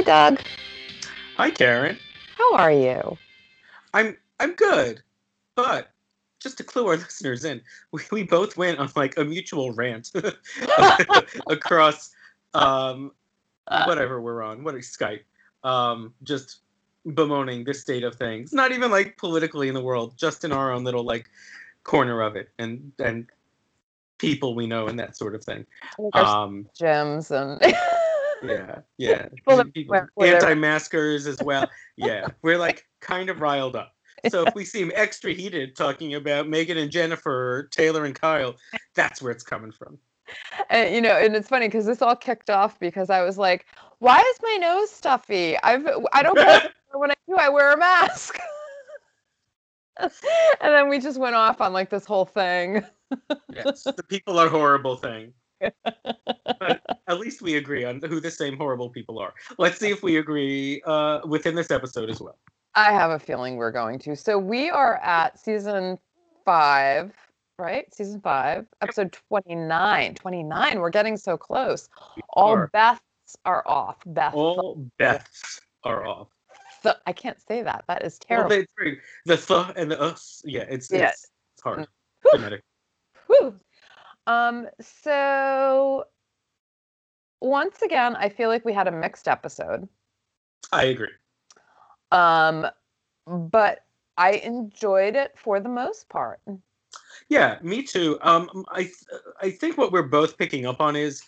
Hi, Doug. Hi, Karen. How are you? I'm I'm good, but just to clue our listeners in, we, we both went on like a mutual rant across um, whatever we're on, what is Skype, um, just bemoaning this state of things. Not even like politically in the world, just in our own little like corner of it, and and people we know and that sort of thing. Um, gyms and. yeah, yeah. Anti-maskers as well. Yeah, we're like kind of riled up. So if we seem extra heated talking about Megan and Jennifer, Taylor and Kyle, that's where it's coming from. And you know, and it's funny because this all kicked off because I was like, "Why is my nose stuffy? I've I don't when I do I wear a mask." and then we just went off on like this whole thing. yes, the people are horrible thing. But at least we agree on who the same horrible people are. Let's see if we agree uh, within this episode as well. I have a feeling we're going to. So we are at season five, right? Season five, episode 29. 29. We're getting so close. All are. Beths are off. Beth. All Beths are off. The, I can't say that. That is terrible. Well, the th and the us. Yeah, it's, yeah. it's, it's hard. Whew. Whew. Um, so once again, I feel like we had a mixed episode. I agree. Um, but I enjoyed it for the most part. Yeah, me too. Um, I I think what we're both picking up on is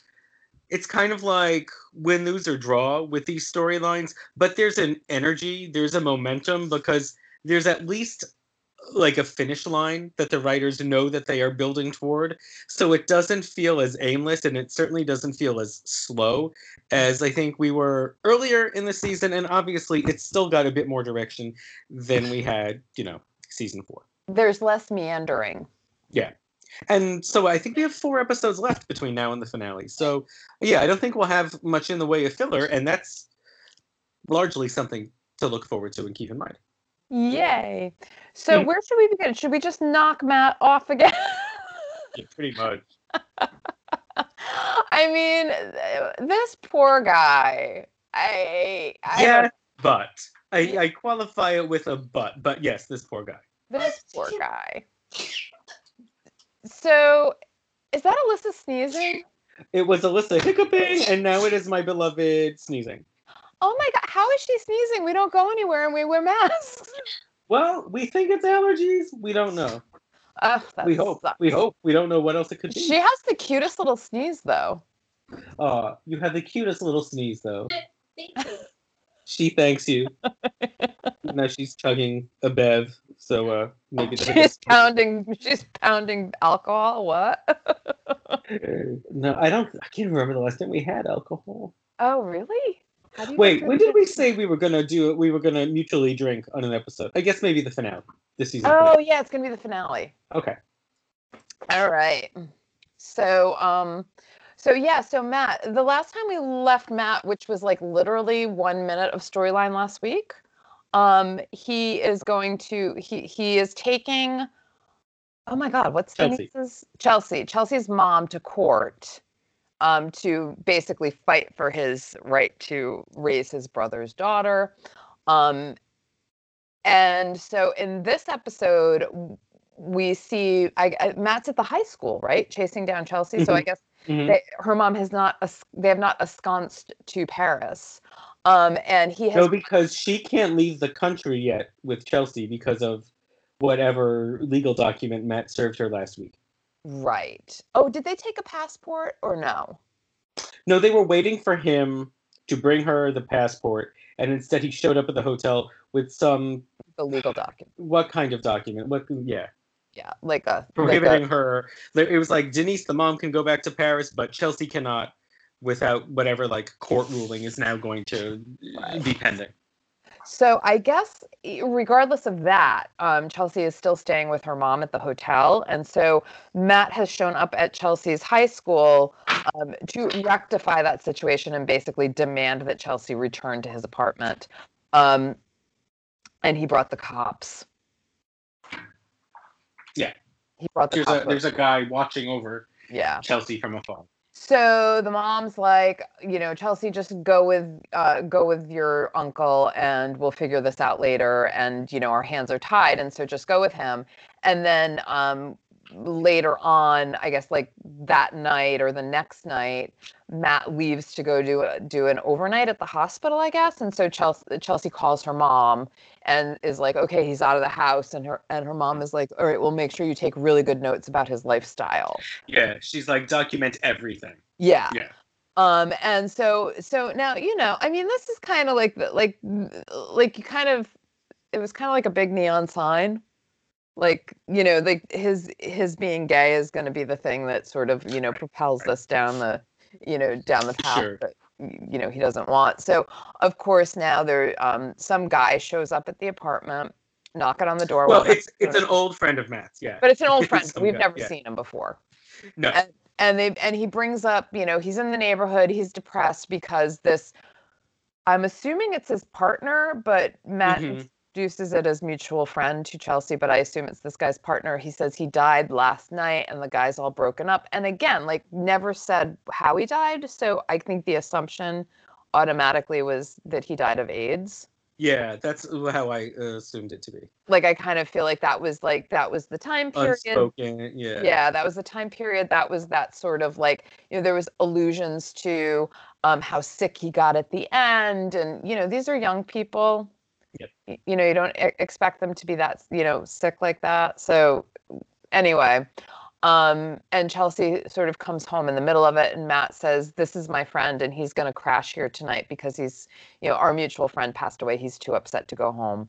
it's kind of like win, lose, or draw with these storylines, but there's an energy, there's a momentum because there's at least like a finish line that the writers know that they are building toward. So it doesn't feel as aimless and it certainly doesn't feel as slow as I think we were earlier in the season. And obviously, it's still got a bit more direction than we had, you know, season four. There's less meandering. Yeah. And so I think we have four episodes left between now and the finale. So yeah, I don't think we'll have much in the way of filler. And that's largely something to look forward to and keep in mind. Yay. So mm. where should we begin? Should we just knock Matt off again? yeah, pretty much. I mean, this poor guy. I, I yeah, but I, I qualify it with a but. But yes, this poor guy. This poor guy. So, is that Alyssa sneezing? It was Alyssa hiccuping, and now it is my beloved sneezing. Oh my god, how is she sneezing? We don't go anywhere and we wear masks. Well, we think it's allergies. We don't know. Uh, we hope. Sucks. We hope. We don't know what else it could be. She has the cutest little sneeze, though. Oh, you have the cutest little sneeze, though. she thanks you. now she's chugging a bev, so uh, maybe she's pounding. She's pounding alcohol. What? no, I don't. I can't remember the last time we had alcohol. Oh, really? Wait, when did we say we were gonna do it? We were gonna mutually drink on an episode. I guess maybe the finale this season. Oh yeah, it's gonna be the finale. Okay. All right. So um, so yeah, so Matt, the last time we left Matt, which was like literally one minute of storyline last week, um, he is going to he he is taking. Oh my God, what's Chelsea? Chelsea. Chelsea's mom to court um, to basically fight for his right to raise his brother's daughter. Um, and so in this episode, we see I, I, Matt's at the high school, right, chasing down Chelsea. Mm-hmm. So I mm-hmm. guess mm-hmm. they, her mom has not they have not ensconced to Paris, um, and he has no because she can't leave the country yet with Chelsea because of whatever legal document Matt served her last week. Right. Oh, did they take a passport or no? No, they were waiting for him to bring her the passport, and instead he showed up at the hotel with some the legal document. What kind of document? What? Yeah. Yeah, like a prohibiting like a, her. It was like Denise, the mom, can go back to Paris, but Chelsea cannot, without whatever like court ruling is now going to right. be pending. So I guess regardless of that, um, Chelsea is still staying with her mom at the hotel, and so Matt has shown up at Chelsea's high school um, to rectify that situation and basically demand that Chelsea return to his apartment. Um, and he brought the cops. Yeah, he brought the. There's cops a there's a guy watching over. Yeah. Chelsea from afar. So the mom's like, you know, Chelsea, just go with uh, go with your uncle, and we'll figure this out later. And you know, our hands are tied, and so just go with him. And then um, later on, I guess like that night or the next night, Matt leaves to go do do an overnight at the hospital, I guess. And so Chelsea Chelsea calls her mom and is like, "Okay, he's out of the house." And her and her mom is like, "All right, well, make sure you take really good notes about his lifestyle." Yeah, she's like, document everything. Yeah. Yeah. Um, and so so now you know, I mean, this is kind of like the like like you kind of it was kind of like a big neon sign like you know like his his being gay is going to be the thing that sort of you know propels us down the you know down the path Sure. that you know he doesn't want so of course now there um some guy shows up at the apartment knocking on the door Well, it's it's an old friend of Matt's, yeah. but it's an old friend we've guy, never yeah. seen him before No. and, and they and he brings up you know he's in the neighborhood he's depressed because this i'm assuming it's his partner but matt Mhm. Introduces it as mutual friend to chelsea but i assume it's this guy's partner. He says he died last night and the guy's all broken up. And again like never said how he died. So i think the assumption automatically was that he died of aids. Yeah, that's how I uh, assumed it to be. like i kind of feel like that was like that was the time period. Unspoken, yeah. yeah that was the time period. That was that sort of like you know there was allusions to um how sick he got at the end. And you know these are young people Yep. You know you don't expect them to be that you know sick like that so anyway um and chelsea sort of comes home in the middle of it and matt says this is my friend and he's going to crash here tonight because he's you know our mutual friend passed away he's too upset to go home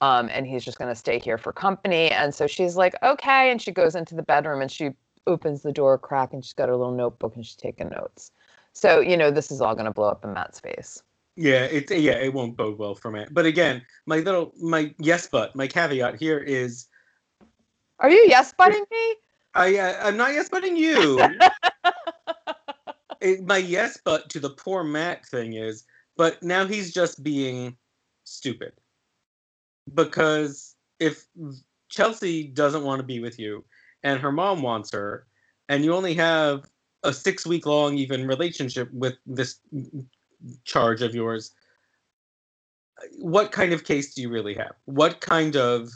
um, and he's just going to stay here for company. And so she's like, okay. And she goes into the bedroom and she opens the door crack and she's got her little notebook and she's taking notes. So, you know, this is all going to blow up in Matt's face. Yeah, it yeah, it won't bode well for Matt. But again, my little my yes but my caveat here is Are you yes butting me? I uh, I'm not yes butting you. It- my yes but to the poor Matt thing is, but now he's just being stupid. Because if Chelsea doesn't want to be with you and her mom wants her, and you only have a six week long even relationship with this charge of yours, what kind of case do you really have? What kind of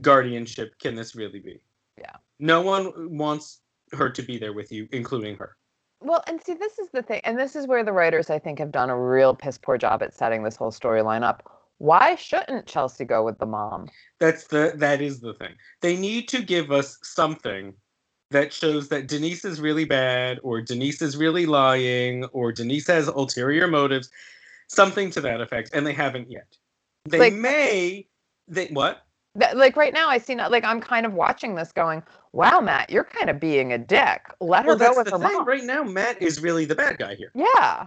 guardianship can this really be? Yeah. No one wants her to be there with you, including her. Well, and see, this is the thing. And this is where the writers, I think, have done a real piss poor job at setting this whole storyline up. Why shouldn't Chelsea go with the mom? That's the that is the thing. They need to give us something that shows that Denise is really bad, or Denise is really lying, or Denise has ulterior motives, something to that effect, and they haven't yet. They Like- may. They what? That, like right now, I see not like I'm kind of watching this going, wow, Matt, you're kind of being a dick. Let her Well, go with her thing. mom. Right now, Matt is really the bad guy here. Yeah.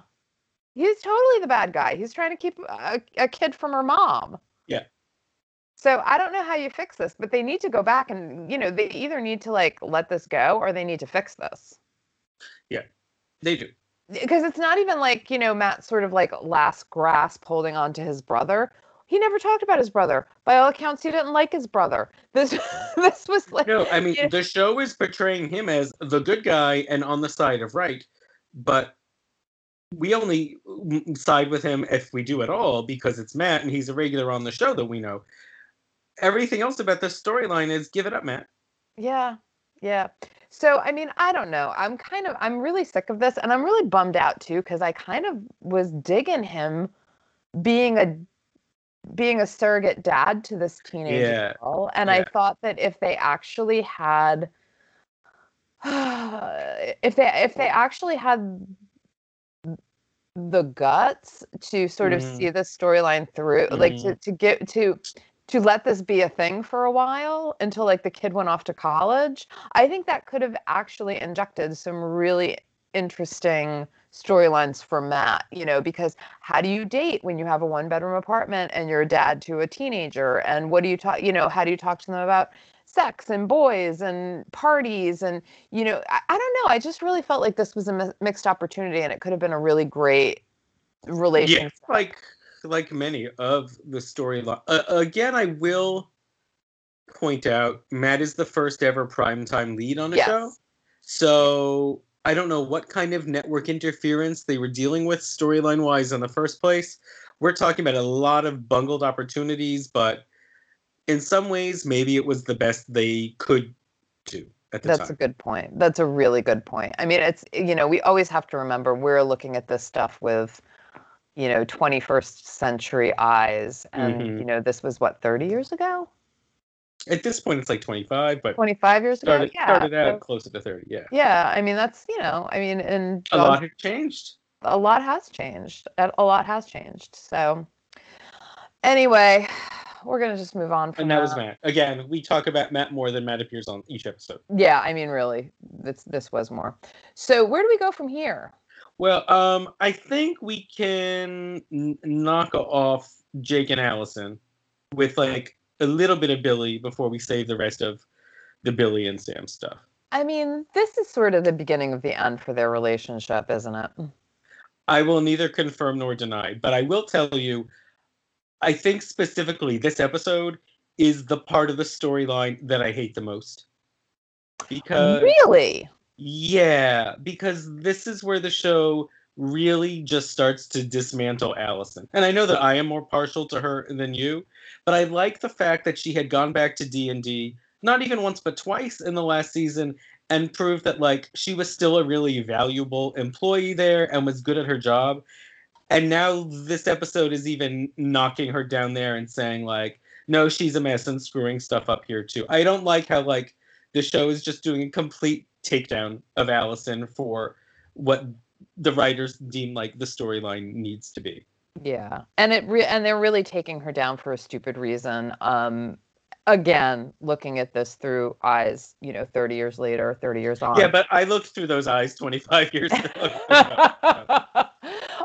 He's totally the bad guy. He's trying to keep a, a kid from her mom. So I don't know how you fix this, but they need to go back and, you know, they either need to like let this go or they need to fix this. Yeah, they do. Because it's not even like, you know, Matt's sort of like last grasp holding on to his brother. He never talked about his brother. By all accounts, he didn't like his brother. This this was like No, I mean Yeah. the show is portraying him as the good guy and on the side of right, but we only mm, side with him if we do at all because it's Matt and he's a regular on the show that we know. Everything else about this storyline is give it up, Matt. Yeah. Yeah. So, I mean, I don't know. I'm kind of, I'm really sick of this and I'm really bummed out too because I kind of was digging him being a being a surrogate dad to this teenage Yeah, girl and I thought that if they actually had if they if they actually had the guts to sort of see mm-hmm. the storyline through like to, mm-hmm. to get to to let this be a thing for a while until like the kid went off to college i think that could have actually injected some really interesting storylines for matt you know because how do you date when you have a one bedroom apartment and you're a dad to a teenager? And what do you talk you know how do you talk to them about sex and boys and parties? And you know i, I don't know i just really felt like this was a mi- mixed opportunity and it could have been a really great relationship. Yeah, like like many of the storyline. Uh, again, I will point out Matt is the first ever primetime lead on a Yes. show, so I don't know what kind of network interference they were dealing with storyline wise in the first place. We're talking about a lot of bungled opportunities, but in some ways, maybe it was the best they could do at That's time. a good point. That's a really good point. I mean, it's, you know, we always have to remember we're looking at this stuff with, you know, 21st century eyes. And, Mhm. you know, this was what, 30 years ago? At this point, it's like 25, but 25 years ago? started, yeah. started out so- closer to 30. Yeah. yeah. I mean, that's, you know, I mean, and A lot has changed. a lot has changed. A lot has changed. So, anyway, we're gonna just move on from And that was Matt. Again, we talk about Matt more than Matt appears on each episode. Yeah, I mean, really, this this was more. So, where do we go from here? Well, um, I think we can n- knock off Jake and Allison with like a little bit of Billy before we save the rest of the Billy and Sam stuff. I mean, this is sort of the beginning of the end for their relationship, isn't it? I will neither confirm nor deny, but I will tell you, I think specifically this episode is the part of the storyline that I hate the most. Because really? Yeah, because this is where the show really just starts to dismantle Allison. And I know that I am more partial to her than you, but I like the fact that she had gone back to D&D not even once but twice in the last season and proved that like she was still a really valuable employee there and was good at her job. And now this episode is even knocking her down there and saying like no, she's a mess and screwing stuff up here too. I don't like how like the show is just doing a complete takedown of Allison for what the writers deem like the storyline needs to be. Yeah, and it re- and they're really taking her down for a stupid reason. Um, again, looking at this through eyes, you know, thirty years later, thirty years on. Yeah, but I looked through those eyes 25 years ago.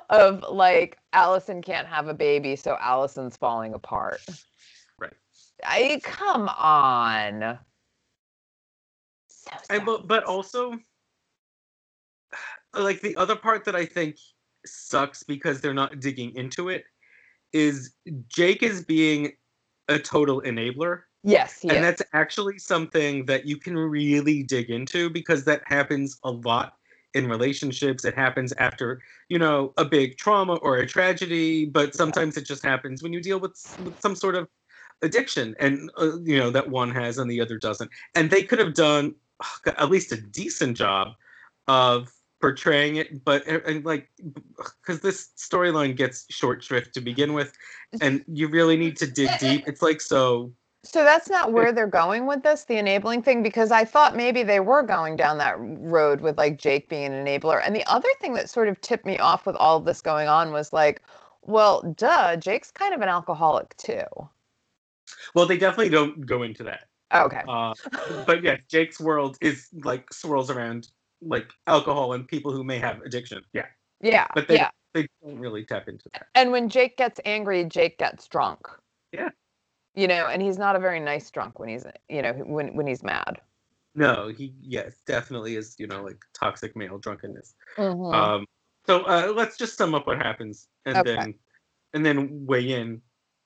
of like Allison can't have a baby, so Allison's falling apart. Right. I come on. So I, but, but also, like the other part that I think sucks because they're not digging into it is Jake is being a total enabler. yes, And is. that's actually something that you can really dig into because that happens a lot in relationships. It happens after, you know, a big trauma or a tragedy, but sometimes it just happens when you deal with, with some sort of addiction and, uh, you know, that one has and the other doesn't. And they could have done at least a decent job of portraying it, but and like, because this storyline gets short shrift to begin with, and you really need to dig deep. It's like so So that's not where they're going with this, the enabling thing, because I thought maybe they were going down that road with like Jake being an enabler. And the other thing that sort of tipped me off with all of this going on was like, well, duh, Jake's kind of an alcoholic too. Well, they definitely don't go into that. Okay. Uh, but yes, Jake's world is like swirls around like alcohol and people who may have addiction. Yeah, Yeah. but they yeah. they don't really tap into that. And when Jake gets angry, Jake gets drunk. Yeah. You know, and he's not a very nice drunk when he's, you know, when when he's mad. No, he yes, definitely is. You know, like toxic male drunkenness. Mhm. Um, so uh, let's just sum up what happens and Okay. then and then weigh in,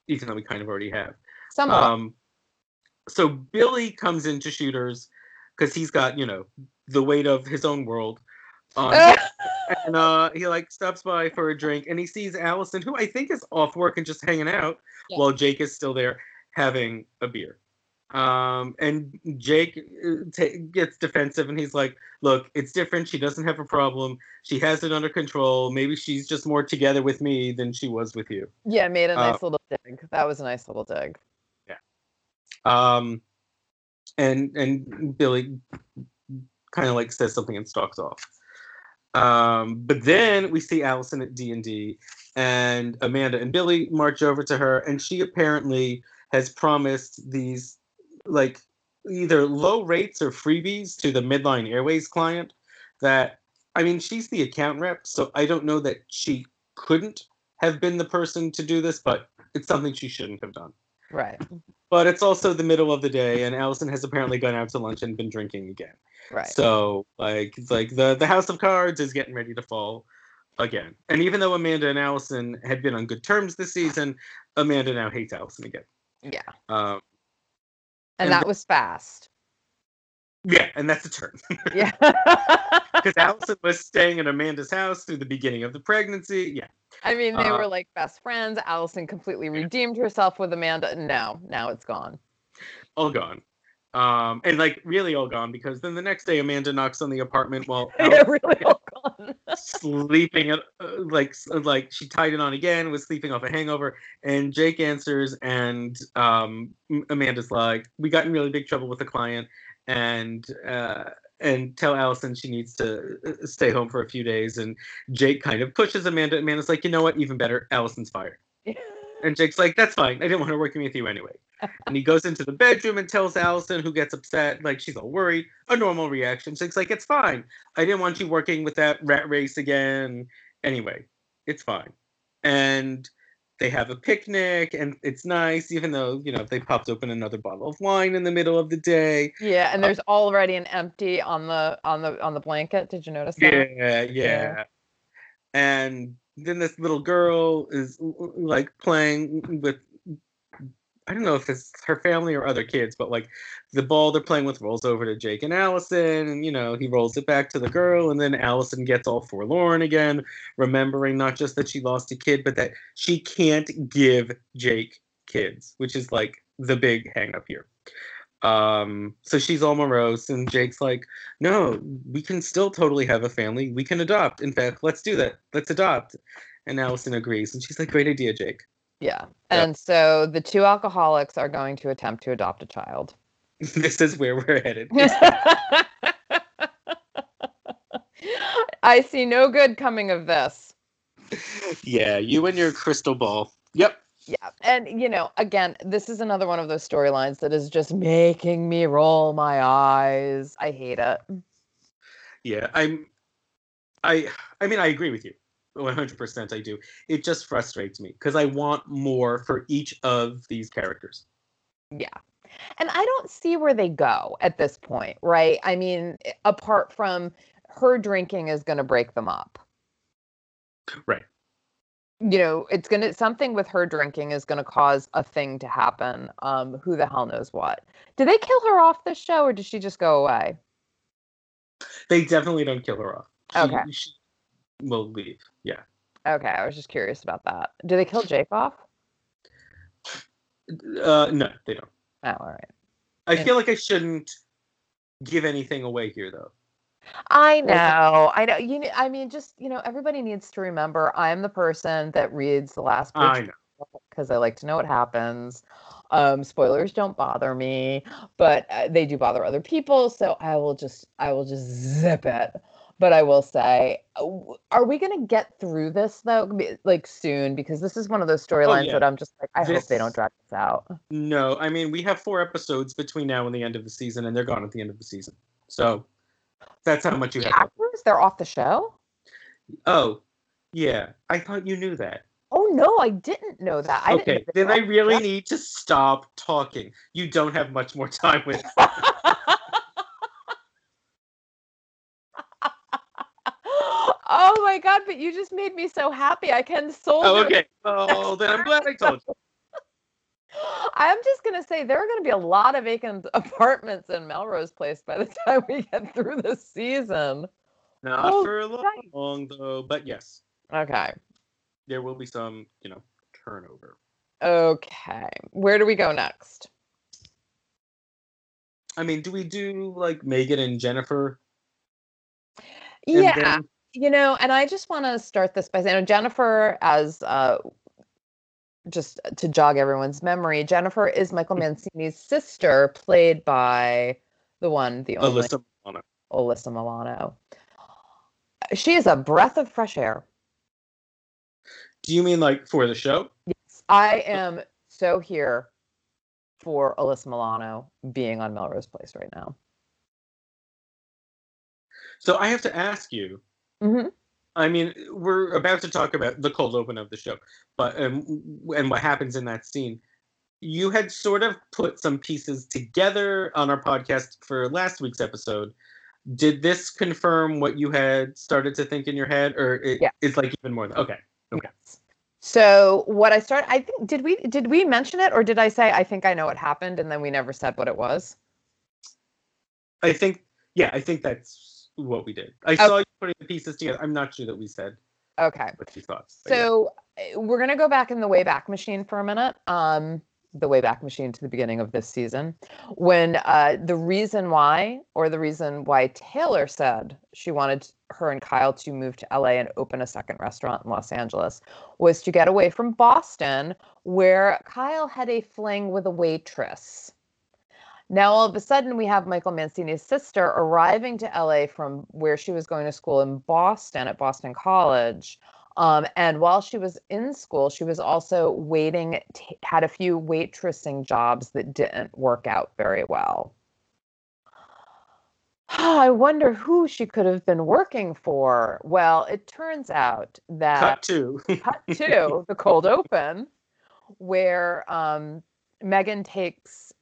even though we kind of already have. Some of Um, so Billy comes into shooters because he's got you know the weight of his own world. On and uh, he like stops by for a drink and he sees Allison, who I think is off work and just hanging out, Yeah. while Jake is still there having a beer. Um, and Jake uh, ta gets defensive and he's like, "Look, it's different. She doesn't have a problem. She has it under control. Maybe she's just more together with me than she was with you." yeah, made a uh, nice little dig. That was a nice little dig. Um, and and Billy kind of like says something and stalks off. Um, but then we see Allison at D and D, and Amanda and Billy march over to her, and she apparently has promised these like either low rates or freebies to the Midline Airways client. That I mean, she's the account rep, so I don't know that she couldn't have been the person to do this, but it's something she shouldn't have done. Right. But it's also the middle of the day, and Allison has apparently gone out to lunch and been drinking again. Right. So, like, it's like the the House of Cards is getting ready to fall again. And even though Amanda and Allison had been on good terms this season, Amanda now hates Allison again. yeah. Um, And and that was fast. Yeah, and that's a turn. Yeah. Because Allison was staying at Amanda's house through the beginning of the pregnancy. Yeah. I mean, they Uh, were like best friends. Allison completely redeemed herself with Amanda. No, now it's gone. all gone. Um, and like really all gone because then the next day Amanda knocks on the apartment while Yeah, really all gone. sleeping at, uh, like like she tied it on again was sleeping off a hangover and Jake answers and um, Amanda's like we got in really big trouble with the client and uh, and tell Allison she needs to uh, stay home for a few days and Jake kind of pushes Amanda Amanda's like you know what even better Allison's fired and Jake's like, that's fine. I didn't want to work with you anyway. And he goes into the bedroom and tells Allison, who gets upset, like she's all worried, a normal reaction. Jake's like, it's fine. I didn't want you working with that rat race again. Anyway, it's fine. And they have a picnic and it's nice, even though, you know, they popped open another bottle of wine in the middle of the day. Yeah, and uh, there's already an empty on the on the on the blanket. Did you notice that? Yeah, yeah. And then this little girl is like playing with I don't know if it's her family or other kids, but like the ball they're playing with rolls over to Jake and Allison, and you know, he rolls it back to the girl, and then Allison gets all forlorn again, remembering not just that she lost a kid, but that she can't give Jake kids, which is like the big hang up here. Um, so she's all morose, and Jake's like, No, we can still totally have a family. We can adopt. In fact, let's do that. Let's adopt. And Allison agrees, and she's like, Great idea, Jake. Yeah. And so the two alcoholics are going to attempt to adopt a child. this is where we're headed. I see no good coming of this. yeah, you and your crystal ball. Yep. Yeah. And, you know, again, this is another one of those storylines that is just making me roll my eyes. I hate it. Yeah, I'm. I. I mean, I agree with you. 100% I do. It just frustrates me because I want more for each of these characters. Yeah. And I don't see where they go at this point, right? I mean, apart from her drinking is going to break them up. Right. You know, it's going to something with her drinking is going to cause a thing to happen. Um who the hell knows what. Do they kill her off this show or does she just go away? They definitely don't kill her off. She, Okay. She will leave. Yeah. Okay, I was just curious about that. Do they kill Jake off? Uh, no, they don't. Oh, all right. I feel like I shouldn't give anything away here, though. I know. I know. You know, I mean, just, you know, everybody needs to remember I'm the person that reads the last I page know. because I like to know what happens. Um, spoilers don't bother me, but uh, they do bother other people. So I will just, I will just zip it. But I will say, are we going to get through this though, like soon? Because this is one of those oh, storylines Oh, yeah. that I'm just like, I hope they don't This- drag this out. No, I mean we have four episodes between now and the end of the season, and they're gone at the end of the season. So that's how much you The have. actors, they're off the show. Oh, yeah. I thought you knew that. Oh no, I didn't know that. I okay, then I really need to stop talking. You don't have much more time with. oh my god, but you just made me so happy. I can soul. Oh, okay. Oh, then I'm glad I told you. I'm just gonna say there are gonna be a lot of vacant apartments in Melrose Place by the time we get through this season. Not Oh, for nice. long though, but yes, Okay. there will be some, you know, turnover. Okay. Where do we go next? I mean, do we do like Megan and Jennifer? and Yeah. then- You know, and I just want to start this by saying Jennifer, as uh, just to jog everyone's memory, Jennifer is Michael Mancini's sister, played by the one, the only Alyssa Milano. Alyssa Milano. She is a breath of fresh air. Do you mean like for the show? Yes, I am so here for Alyssa Milano being on Melrose Place right now. So I have to ask you. Mhm. I mean, we're about to talk about the cold open of the show, but um, and what happens in that scene. You had sort of put some pieces together on our podcast for last week's episode. Did this confirm what you had started to think in your head, or it, Yeah. it's like even more? Than, okay, Okay. So what I started, I think, did we did we mention it or did I say I think I know what happened and then we never said what it was? I think yeah, I think that's what we did. I Okay. saw you putting the pieces together. I'm not sure that we said Okay. what you thought. but yeah. So uh, we're gonna go back in the Wayback Machine for a minute. Um, the Wayback Machine to the beginning of this season, when uh, the reason why, or the reason why Taylor said she wanted her and Kyle to move to LA and open a second restaurant in Los Angeles, was to get away from Boston, where Kyle had a fling with a waitress. Now, all of a sudden, we have Michael Mancini's sister arriving to LA from where she was going to school in Boston at Boston College. Um, and while she was in school, she was also waiting, t- had a few waitressing jobs that didn't work out very well. I wonder who she could have been working for. Well, it turns out that cut two. cut to the cold open where um, Megan takes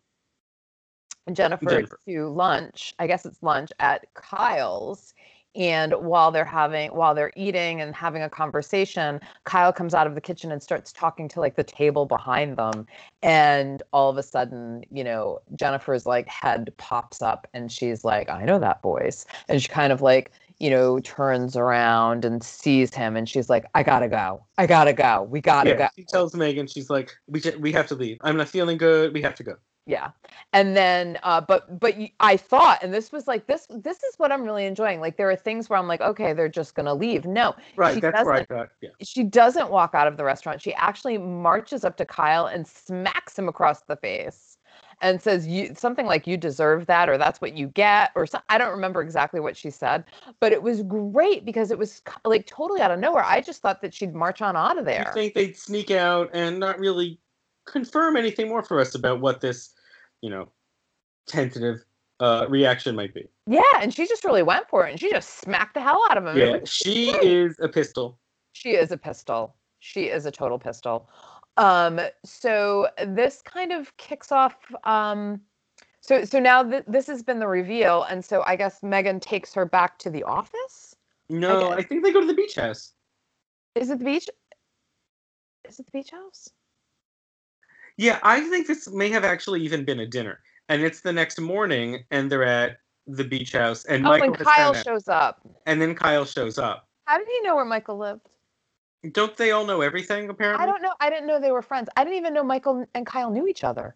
Jennifer, Jennifer. to lunch. I guess it's lunch at Kyle's. And while they're having, while they're eating and having a conversation, Kyle comes out of the kitchen and starts talking to like the table behind them. And all of a sudden, you know, Jennifer's like head pops up and she's like, I know that voice. And she kind of like, you know, turns around and sees him and she's like, I gotta go. I gotta go. We gotta yeah, go. she tells Megan, she's like, we ju- we have to leave. I'm not feeling good. We have to go. Yeah. And then uh but but i thought and this was like this this is what I'm really enjoying. Like there are things where I'm like, okay, they're just going to leave. No. Right, She that's where I doesn't- thought. Yeah. She doesn't walk out of the restaurant. She actually marches up to Kyle and smacks him across the face and says you something like you deserve that or that's what you get or so, I don't remember exactly what she said, but it was great because it was like totally out of nowhere. I just thought that she'd march on out of You there. think they'd sneak out and not really confirm anything more for us about what this, you know, tentative uh, reaction might be? Yeah, and she just really went for it and she just smacked the hell out of him. Yeah, she is a pistol. She is a pistol. She is a total pistol. Um, so this kind of kicks off. Um, so so now th- this has been the reveal, and so I guess Megan takes her back to the office. No, guess. I think they go to the beach house. Is it the beach? Is it the beach house? Yeah, I think this may have actually even been a dinner, and it's the next morning, and they're at the beach house, and Oh, Michael and Kyle shows up. and then Kyle shows up. How did he know where Michael lived? Don't they all know everything? Apparently, I don't know. I didn't know they were friends. I didn't even know Michael and Kyle knew each other.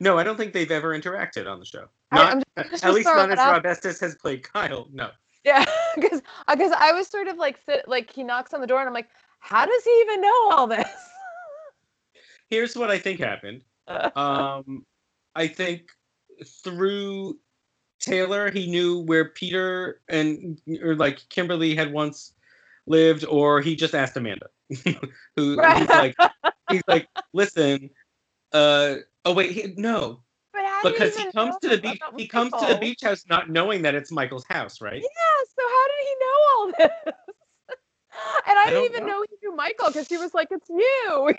No, I don't think they've ever interacted on the show. Not, I'm just- just at least not as Rob Estes has played Kyle. No. Yeah, because because I was sort of like sit, like he knocks on the door and I'm like, how does he even know all this? Here's what I think happened. Um, I think through Taylor, he knew where Peter and or like Kimberly had once lived, or he just asked Amanda, who Right. he's like, he's like, listen, uh, oh wait, he, no, but how do because he comes to the beach, he comes to the beach house not knowing that it's Michael's house, right? Yeah, so how did he know all this? and I, didn't don't even know. know. he knew Michael because he was like, "It's you."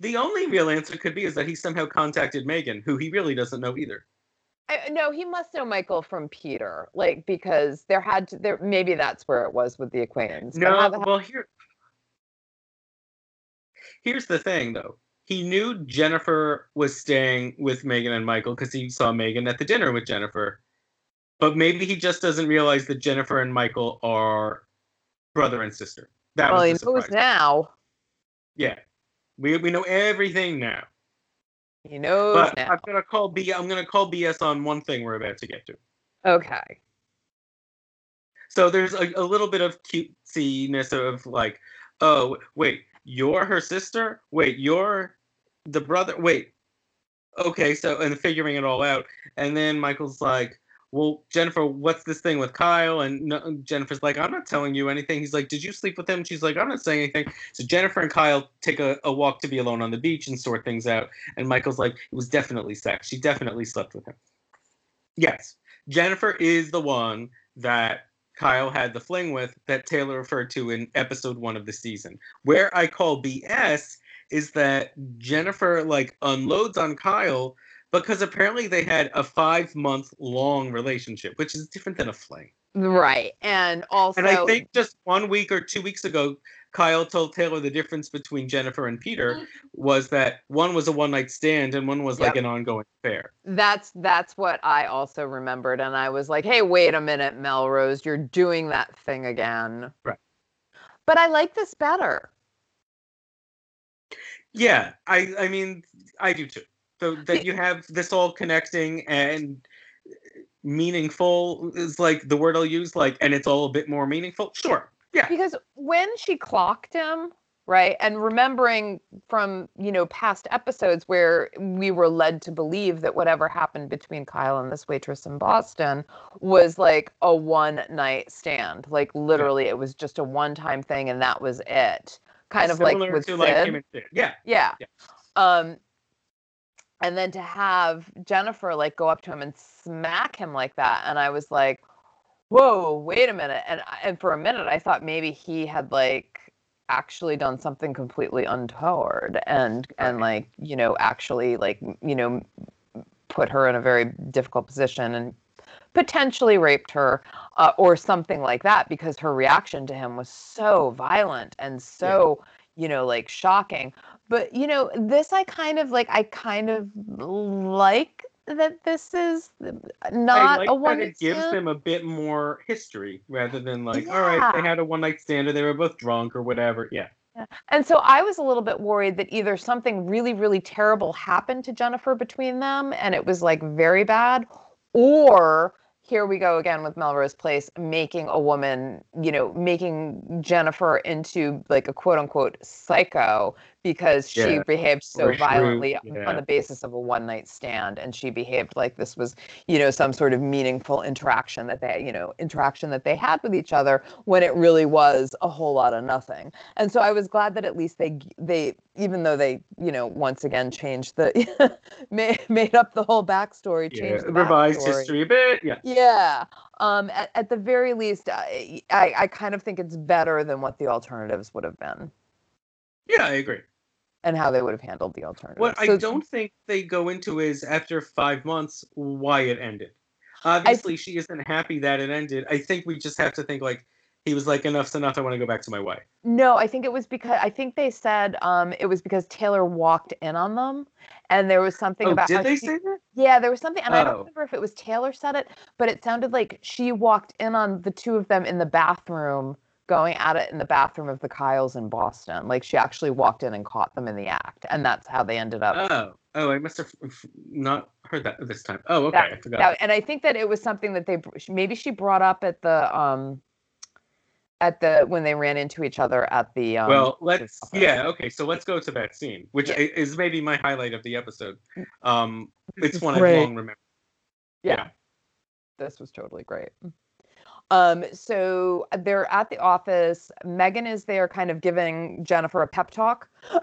The only real answer could be is that he somehow contacted Megan, who he really doesn't know either. I, no, he must know Michael from Peter, like because there had to there. Maybe that's where it was with the acquaintance. how No, well here Here's the thing though. He knew Jennifer was staying with Megan and Michael because he saw Megan at the dinner with Jennifer. But maybe he just doesn't realize that Jennifer and Michael are brother and sister. That well, he was the knows now. Yeah. We we know everything now. He knows But now. I'm gonna call B I'm gonna call BS on one thing we're about to get to. Okay. So there's a, a little bit of cutesiness of like, oh wait, you're her sister? Wait, you're the brother? Wait, okay. So and figuring it all out, and then Michael's like, well, Jennifer, what's this thing with Kyle? And no, Jennifer's like, I'm not telling you anything. He's like, did you sleep with him? She's like, I'm not saying anything. So Jennifer and Kyle take a, a walk to be alone on the beach and sort things out. And Michael's like, it was definitely sex. She definitely slept with him. Yes, Jennifer is the one that Kyle had the fling with that Taylor referred to in episode one of the season. Where I call BS is that Jennifer like unloads on Kyle because apparently they had a five month long relationship, which is different than a fling. Right. And also And I think just one week or two weeks ago, Kyle told Taylor the difference between Jennifer and Peter mm-hmm. was that one was a one night stand and one was like an ongoing affair. That's that's what I also remembered, and I was like, "Hey, wait a minute, Melrose, you're doing that thing again." Right. But I like this better. Yeah, I I mean I do too. So that you have this all connecting and meaningful is like the word I'll use, like, and it's all a bit more meaningful. Sure. Yeah. Because when she clocked him, right, and remembering from, you know, past episodes where we were led to believe that whatever happened between Kyle and this waitress in Boston was like a one night stand. Like literally it was just a one time thing and that was it. Kind of like with to Syd. like him and Syd. Yeah. Yeah. Yeah. Um and then to have Jennifer like go up to him and smack him like that and I was like, "Whoa, wait a minute." And and for a minute I thought maybe he had like actually done something completely untoward and and like, you know, actually like, you know, put her in a very difficult position and potentially raped her uh, or something like that because her reaction to him was so violent and so you know like shocking but you know this i kind of like i kind of like that this is not I like a one it gives them a bit more history rather than like, all right, they had a one night stand or they were both drunk or whatever. Yeah. And so I was a little bit worried that either something really, really terrible happened to Jennifer between them and it was like very bad, or here we go again with Melrose Place making a woman, you know, making Jennifer into like a quote unquote psycho because she behaved so violently yeah. on the basis of a one night stand and she behaved like this was, you know, some sort of meaningful interaction that they, you know, interaction that they had with each other when it really was a whole lot of nothing and so I was glad that at least they they even though they you know once again changed the made, made up the whole backstory, Yeah. changed the Revised backstory. history a bit. Yeah. Yeah. Um. At, at the very least, I, I I kind of think it's better than what the alternatives would have been Yeah, I agree. And how they would have handled the alternative. What I don't think they go into is after five months why it ended. Obviously, she isn't happy that it ended. I think we just have to think like he was like enough's enough. I want to go back to my wife. No, I think it was because I think they said um it was because Taylor walked in on them, and there was something Oh, about did they she- say that? Yeah, there was something, and I don't Oh. remember if it was Taylor said it, but it sounded like she walked in on the two of them in the bathroom, going at it in the bathroom of the Kyles in Boston. Like she actually walked in and caught them in the act, and that's how they ended up. Oh, oh, I must have not heard that this time. Oh, okay, I forgot. That- and I think that it was something that they maybe she brought up at the um at the when they ran into each other at the um well, let's office. yeah, okay. So let's go to that scene, which Yeah. is maybe my highlight of the episode. Um, This it's one great. I've long remembered. yeah. this was totally great. Um, so they're at the office. Megan is there, kind of giving Jennifer a pep talk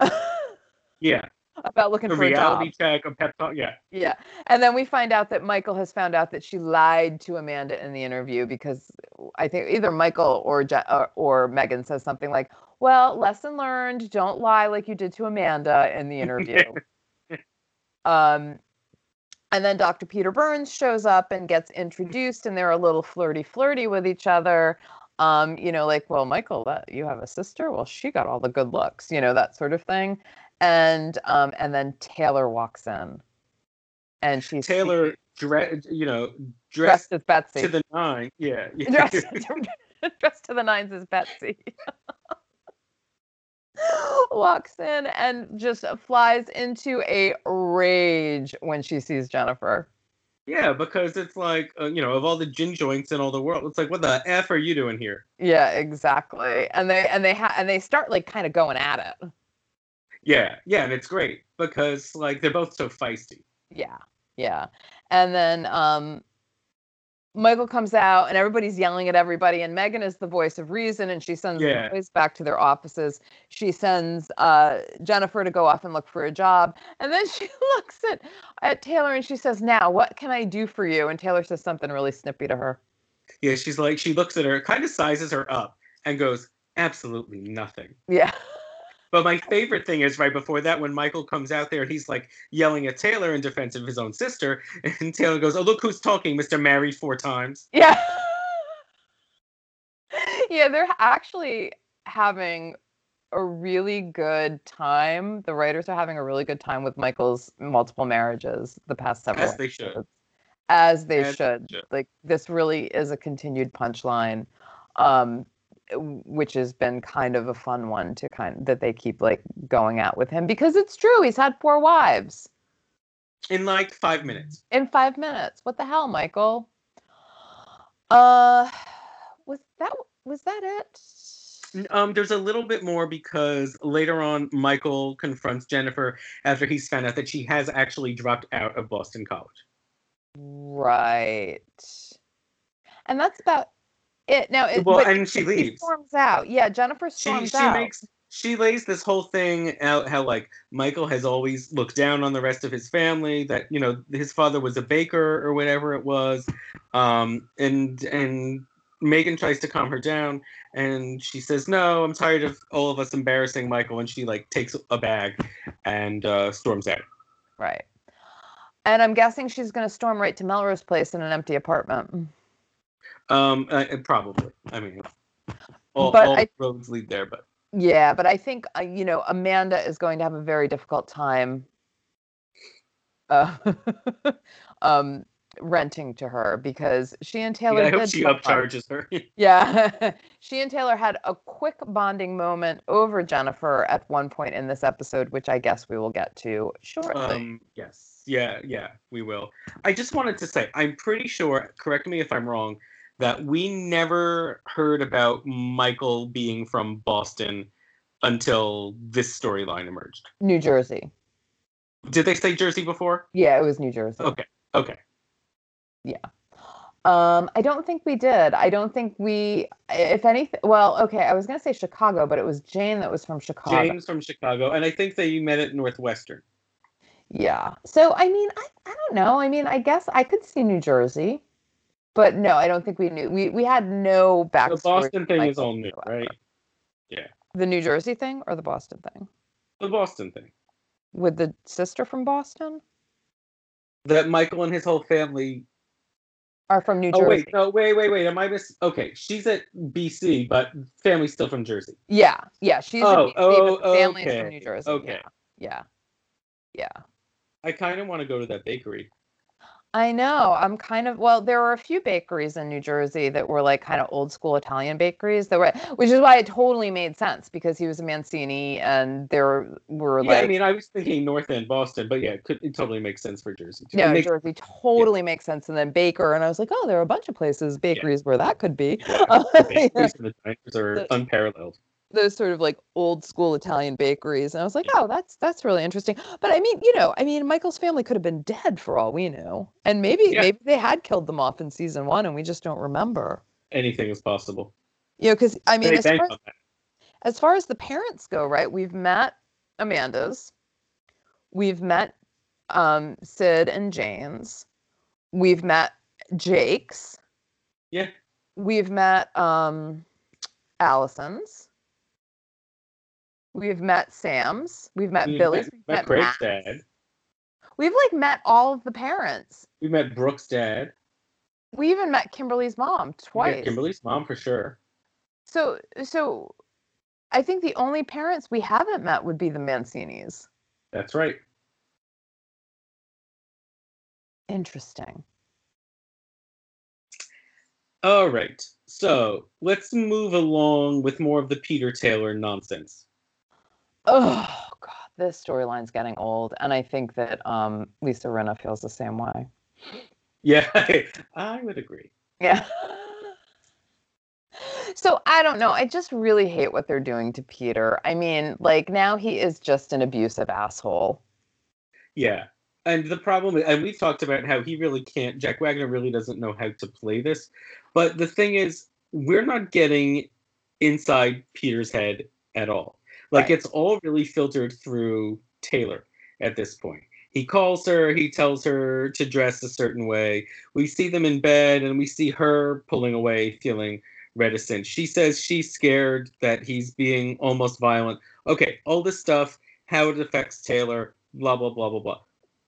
Yeah, about looking a for a job. reality check, a pep talk. Yeah, Yeah, and then we find out that Michael has found out that she lied to Amanda in the interview because I think either Michael or Je- or, or Megan says something like, "Well, lesson learned: don't lie like you did to Amanda in the interview." um, and then Dr. Peter Burns shows up and gets introduced, and they're a little flirty, flirty with each other. Um, you know, like, well, Michael, that you have a sister. Well, she got all the good looks, you know, that sort of thing. And um, and then Taylor walks in, and she's Taylor, dre- you know, dressed dressed as Betsy. to the nine. Yeah, yeah. dressed, dressed to the nines as Betsy. Walks in and just flies into a rage when she sees Jennifer. Yeah, because it's like uh, you know, of all the gin joints in all the world, it's like, what the f are you doing here? Yeah, exactly. And they and they ha- and they start like kind of going at it. Yeah, yeah, and it's great because like they're both so feisty. Yeah, yeah. And then um, Michael comes out, and everybody's yelling at everybody. And Megan is the voice of reason, and she sends Yeah. the boys back to their offices. She sends uh, Jennifer to go off and look for a job, and then she looks at at Taylor and she says, "Now, what can I do for you?" And Taylor says something really snippy to her. Yeah, she's like, she looks at her, kind of sizes her up, and goes, absolutely nothing. Yeah, But my favorite thing is right before that when Michael comes out there and he's like yelling at Taylor in defense of his own sister, and Taylor goes, "Oh look who's talking, Mister Married four times." yeah, yeah. They're actually having a really good time. The writers are having a really good time with Michael's multiple marriages the past several As they should. As they As they should. should. Like this really is a continued punchline. Um which has been kind of a fun one to kind that they keep like going at with him because it's true he's had four wives In like five minutes. in five minutes. What the hell, Michael? Uh, was that was that it? Um, there's a little bit more because later on, Michael confronts Jennifer after he's found out that she has actually dropped out of Boston College. Right. And that's about it. Now, it, Well, and she leaves. storms out. Yeah, Jennifer She storms she out. makes she lays this whole thing out how like Michael has always looked down on the rest of his family that you know his father was a baker or whatever it was, um, and and Megan tries to calm her down and she says no I'm tired of all of us embarrassing Michael and she like takes a bag and uh, storms out. right. And I'm guessing she's going to storm right to Melrose Place in an empty apartment. Um, uh, probably. I mean, all, But all I- roads lead there, but Yeah, but I think uh, you know Amanda is going to have a very difficult time uh, um, renting to her because she and Taylor. yeah, I hope she upcharges her. Yeah, she and Taylor had a quick bonding moment over Jennifer at one point in this episode, which I guess we will get to shortly. Um, yes, yeah, yeah, we will. I just wanted to say, I'm pretty sure. Correct me if I'm wrong. That we never heard about Michael being from Boston until this storyline emerged. New Jersey. Did they say Jersey before? Yeah, it was New Jersey. Okay, okay. Yeah. Um, I don't think we did. I don't think we, if anything, well, okay, I was gonna say Chicago, but it was Jane that was from Chicago. James from Chicago, and I think they met at Northwestern. Yeah. So I mean, I, I don't know. I mean, I guess I could see New Jersey, but no, I don't think we knew. We we had no backstory. The Boston to thing is Michael all new, whatsoever. right? Yeah. The New Jersey thing or the Boston thing The Boston thing. with the sister from Boston That Michael and his whole family are from New Jersey. Oh wait, no, wait, wait, wait. Am I miss? Okay, she's at BC, but family's still from Jersey. Yeah, yeah. She's Oh, in BC, but oh, the family's okay, from New Jersey. okay. Yeah. Yeah. Yeah. I kind of want to go to that bakery. I know. I'm kind of well, there were a few bakeries in New Jersey that were like kind of old school Italian bakeries that were which is why it totally made sense because he was a Mancini and there were yeah, like I mean, I was thinking North End Boston, but yeah, it, could, it totally makes sense for Jersey. Too. No, makes- Jersey totally makes sense. And then Baker, and I was like, oh, there are a bunch of places, bakeries where that could be. yeah, the bakeries and the diners are unparalleled. Those sort of like old school Italian bakeries. And I was like, oh, that's that's really interesting. But I mean, you know, I mean, Michael's family could have been dead for all we knew. And maybe Yeah. maybe they had killed them off in season one and we just don't remember. Anything is possible. You know, because I mean, as far as, as far as the parents go, right? We've met Amanda's, we've met um, Syd and Jane's, we've met Jake's, Yeah, we've met um, Allison's, we've met Sam's, we've met we Billy's, met, we've met Craig's Matt's. dad. We've like met all of the parents. We met Brooke's dad. We even met Kimberly's mom twice. Kimberly's mom for sure. So, so I think the only parents we haven't met would be the Mancinis. That's right. Interesting. All right. So let's move along with more of the Peter Taylor nonsense. Oh God, this storyline's getting old, and I think that um, Lisa Rinna feels the same way. Yeah, I would agree. Yeah. So I don't know. I just really hate what they're doing to Peter. I mean, like now he is just an abusive asshole. Yeah. And the problem, and we've talked about how he really can't, Jack Wagner really doesn't know how to play this. But the thing is, we're not getting inside Peter's head at all. Like, Right. it's all really filtered through Taylor at this point. He calls her, he tells her to dress a certain way. We see them in bed, and we see her pulling away, feeling reticent. She says she's scared that he's being almost violent. Okay, all this stuff, how it affects Taylor, blah, blah, blah, blah, blah.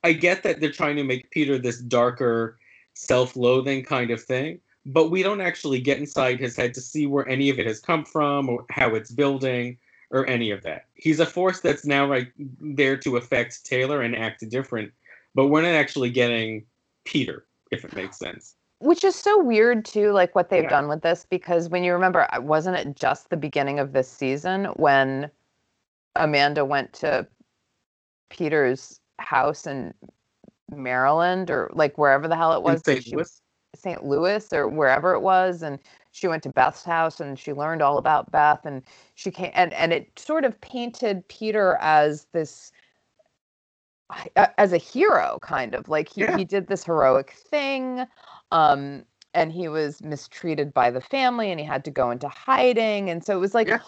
I get that they're trying to make Peter this darker, self loathing kind of thing, but we don't actually get inside his head to see where any of it has come from or how it's building or any of that. He's a force that's now right there to affect Taylor and act different, but we're not actually getting Peter, if it makes sense. Which is so weird too, like what they've Yeah. done with this, because when you remember, uh, wasn't it just the beginning of this season when Amanda went to Peter's house in Maryland or like wherever the hell it In was? St. she- Louis? St. Louis or wherever it was, and she went to Beth's house and she learned all about Beth, and she came and and it sort of painted Peter as this as a hero, kind of like he Yeah. he did this heroic thing, um, and he was mistreated by the family, and he had to go into hiding, and so it was like Yeah.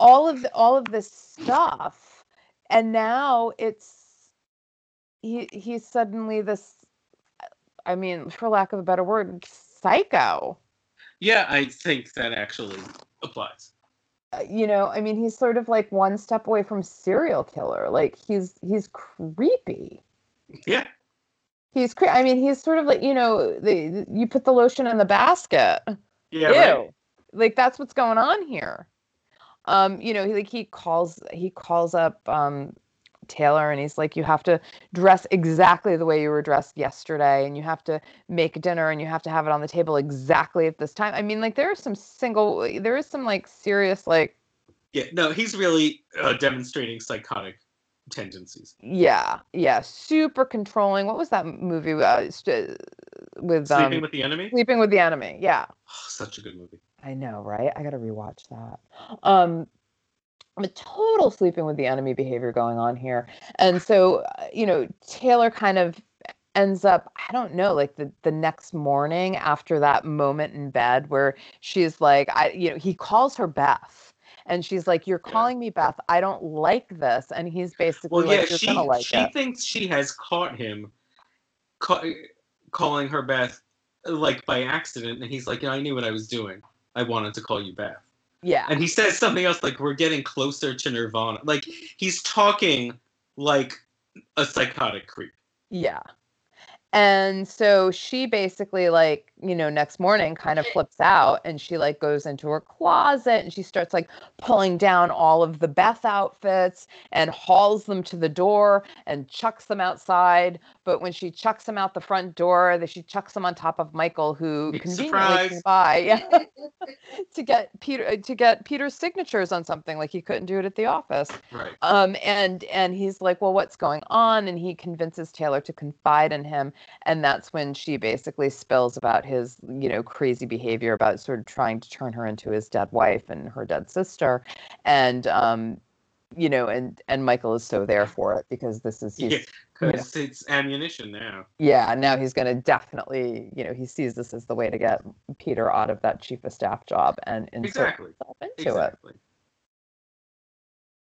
all of the, all of this stuff, and now it's he he's suddenly this I mean, for lack of a better word, psycho. Yeah, I think that actually applies. Uh, You know, I mean, he's sort of like one step away from serial killer. Like he's he's creepy. Yeah. He's cre- I mean, he's sort of like you know, the you put the lotion in the basket. Yeah. Ew. right. Like that's what's going on here. Um, you know, he like he calls he calls up um Taylor and he's like, you have to dress exactly the way you were dressed yesterday, and you have to make dinner and you have to have it on the table exactly at this time. I mean, like there are some single there is some like serious like Yeah. No, he's really uh, demonstrating psychotic tendencies. yeah, yeah, super controlling. What was that movie uh, st- with Sleeping um with the enemy. Sleeping with the Enemy? Yeah. Oh, such a good movie. I know, right? I got to rewatch that. Um, a total sleeping with the enemy behavior going on here, and so uh, you know Taylor kind of ends up I don't know like the the next morning after that moment in bed where she's like I you know he calls her Beth and she's like you're calling me Beth I don't like this and he's basically Well, like yeah, you're she gonna like she it thinks she has caught him, ca- calling her Beth, like by accident, and he's like, "Yeah, I knew what I was doing. I wanted to call you Beth." Yeah And he says something else like, "We're getting closer to Nirvana." Like he's talking like a psychotic creep. Yeah. And so she basically like, you know, next morning kind of flips out and she like goes into her closet and she starts like pulling down all of the Beth outfits and hauls them to the door and chucks them outside. But when she chucks them out the front door, that she chucks them on top of Michael, who conveniently came by to get Peter to get Peter's signatures on something like he couldn't do it at the office Right. um and and he's like well what's going on and he convinces taylor to confide in him and that's when she basically spills about his you know crazy behavior about sort of trying to turn her into his dead wife and her dead sister and um you know and and michael is so there for it because this is he's Yeah, because it's ammunition now. yeah, now he's going to definitely, you know, he sees this as the way to get Peter out of that chief of staff job and insert Exactly. himself into it.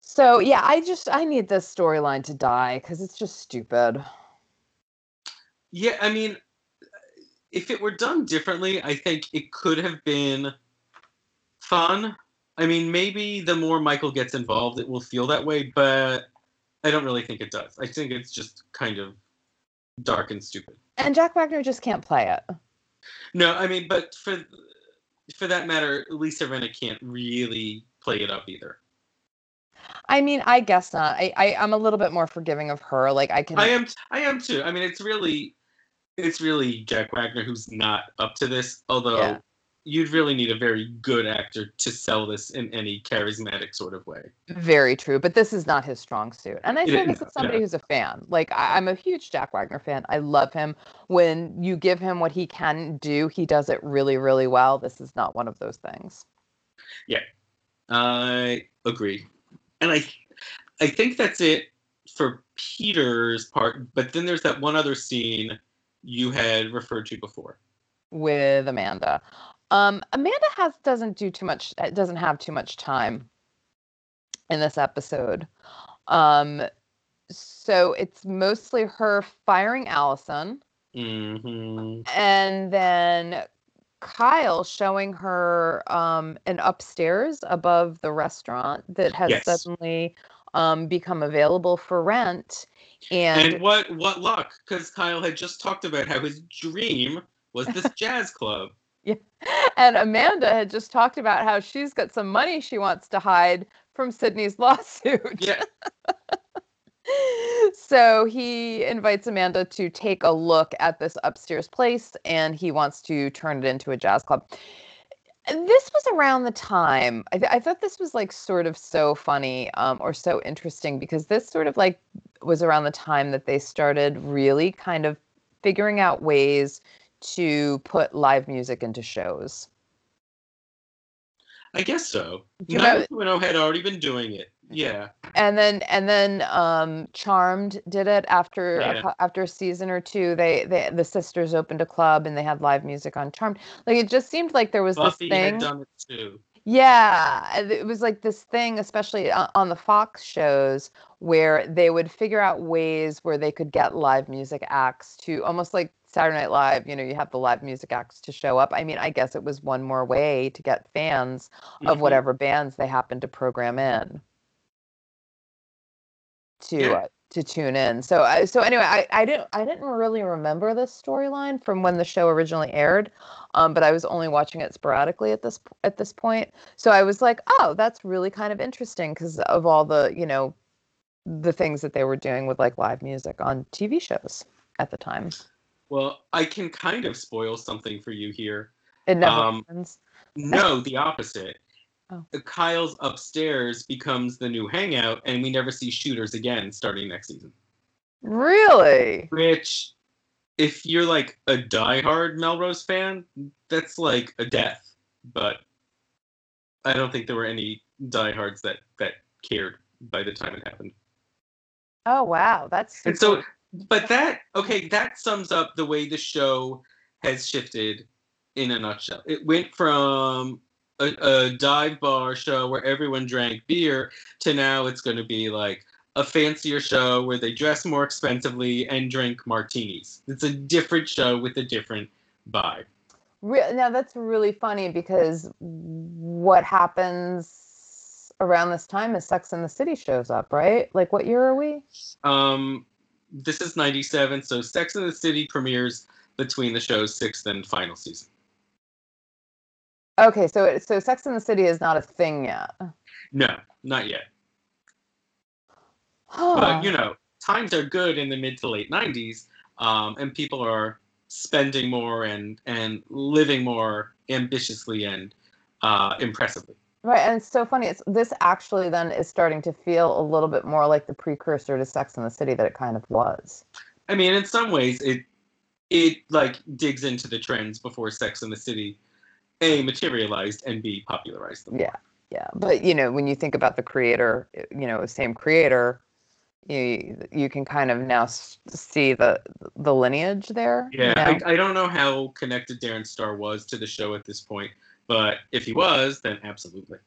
So yeah, I just I need this storyline to die because it's just stupid. Yeah, I mean, if it were done differently, I think it could have been fun. I mean, maybe the more Michael gets involved, it will feel that way, but I don't really think it does. I think it's just kind of dark and stupid. And Jack Wagner just can't play it. No, I mean, but for for that matter, Lisa Rinna can't really play it up either. I mean, I guess not. I, I I'm a little bit more forgiving of her. Like I can I am, I am too. I mean, it's really, it's really Jack Wagner who's not up to this. Although Yeah. you'd really need a very good actor to sell this in any charismatic sort of way. very true, but this is not his strong suit. And I It say is this as somebody who's a fan. Like I, I'm a huge Jack Wagner fan. I love him. When you give him what he can do, he does it really, really well. This is not one of those things. Yeah, I agree, and I, I think that's it for Peter's part. But then there's that one other scene you had referred to before. with Amanda. Um, Amanda has doesn't do too much. uh, Doesn't have too much time in this episode. Um, so it's mostly her firing Allison, hmm and then Kyle showing her um, an upstairs above the restaurant that has Yes. suddenly um, become available for rent. And, And what what luck? Because Kyle had just talked about how his dream was this jazz club. Yeah. and Amanda had just talked about how she's got some money she wants to hide from Sydney's lawsuit. Yeah. so he invites Amanda to take a look at this upstairs place and he wants to turn it into a jazz club. This was around the time I, th- I thought this was like sort of so funny um, or so interesting because this sort of like was around the time that they started really kind of figuring out ways to put live music into shows. I guess so. Do 90210 had already been doing it. Yeah. and then and then um charmed did it after Yeah. after a season or two they, they the sisters opened a club and they had live music on charmed like it just seemed like there was Buffy this thing had done it too. yeah it was like this thing especially on the fox shows where they would figure out ways where they could get live music acts to almost like saturday night live you know you have the live music acts to show up i mean i guess it was one more way to get fans of Mhm. whatever bands they happen to program in to Yeah. uh, to tune in. So I so anyway, I, I didn't I didn't really remember this storyline from when the show originally aired, um, but I was only watching it sporadically at this at this point. So I was like, oh, that's really kind of interesting because of all the you know the things that they were doing with like live music on TV shows at the time. Well, I can kind of spoil something for you here. It never Um, happens. No, the opposite. Oh. The Kyle's upstairs becomes the new hangout, and we never see shooters again starting next season. Really? Which, if you're like a diehard Melrose fan, that's like a death. But I don't think there were any diehards that that cared by the time it happened. Oh wow, that's And so, but that okay, that sums up the way the show has shifted in a nutshell. It went from a, a dive bar show where everyone drank beer to now it's going to be like a fancier show where they dress more expensively and drink martinis. It's a different show with a different vibe. Re- now that's really funny because what happens around this time is Sex and the City shows up, right? Like what year are we? Um, this is 97, so Sex and the City premieres between the show's sixth and final season. Okay, so it, so Sex and the City is not a thing yet. No, not yet. Huh. but you know times are good in the mid to late 90s um, and people are spending more and and living more ambitiously and uh, impressively Right, and it's so funny. It's this actually then is starting to feel a little bit more like the precursor to Sex and the City that it kind of was. i mean in some ways it it like digs into the trends before sex and the city a materialized and b popularized them Yeah, yeah. But you know, when you think about the creator, you know, same creator, you you can kind of now see the the lineage there. you yeah know? I, I don't know how connected darren star was to the show at this point but if he was then absolutely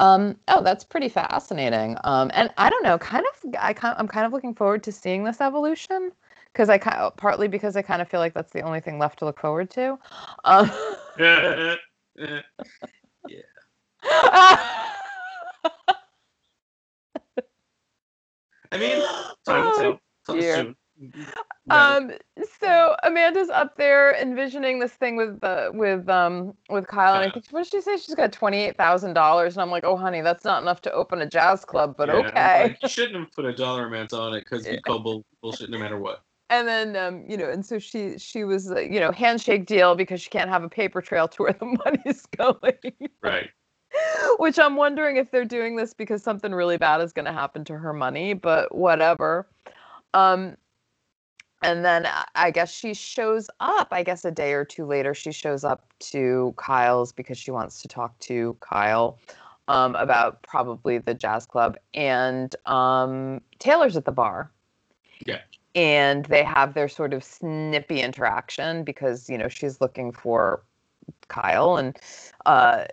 Um, oh, that's pretty fascinating. Um, and I don't know, kind of, I I'm kind of looking forward to seeing this evolution because I kind of, partly because I kind of feel like that's the only thing left to look forward to. Um, i mean time will tell Tell soon. Um, so Amanda's up there envisioning this thing with the with um with Kyle, and I think what did she say? She's got twenty eight thousand dollars, and I'm like, oh honey, that's not enough to open a jazz club, but Yeah, okay. you shouldn't have put a dollar amount on it because we call bull- bullshit no matter what. And then um, you know, and so she she was uh, you know handshake deal because she can't have a paper trail to where the money's going. Right. Which I'm wondering if they're doing this because something really bad is going to happen to her money, but whatever. Um, and then I- I guess she shows up. I guess a day or two later, she shows up to Kyle's because she wants to talk to Kyle um, about probably the jazz club. And um, Taylor's at the bar. Yeah. And they have their sort of snippy interaction because you know she's looking for Kyle and uh,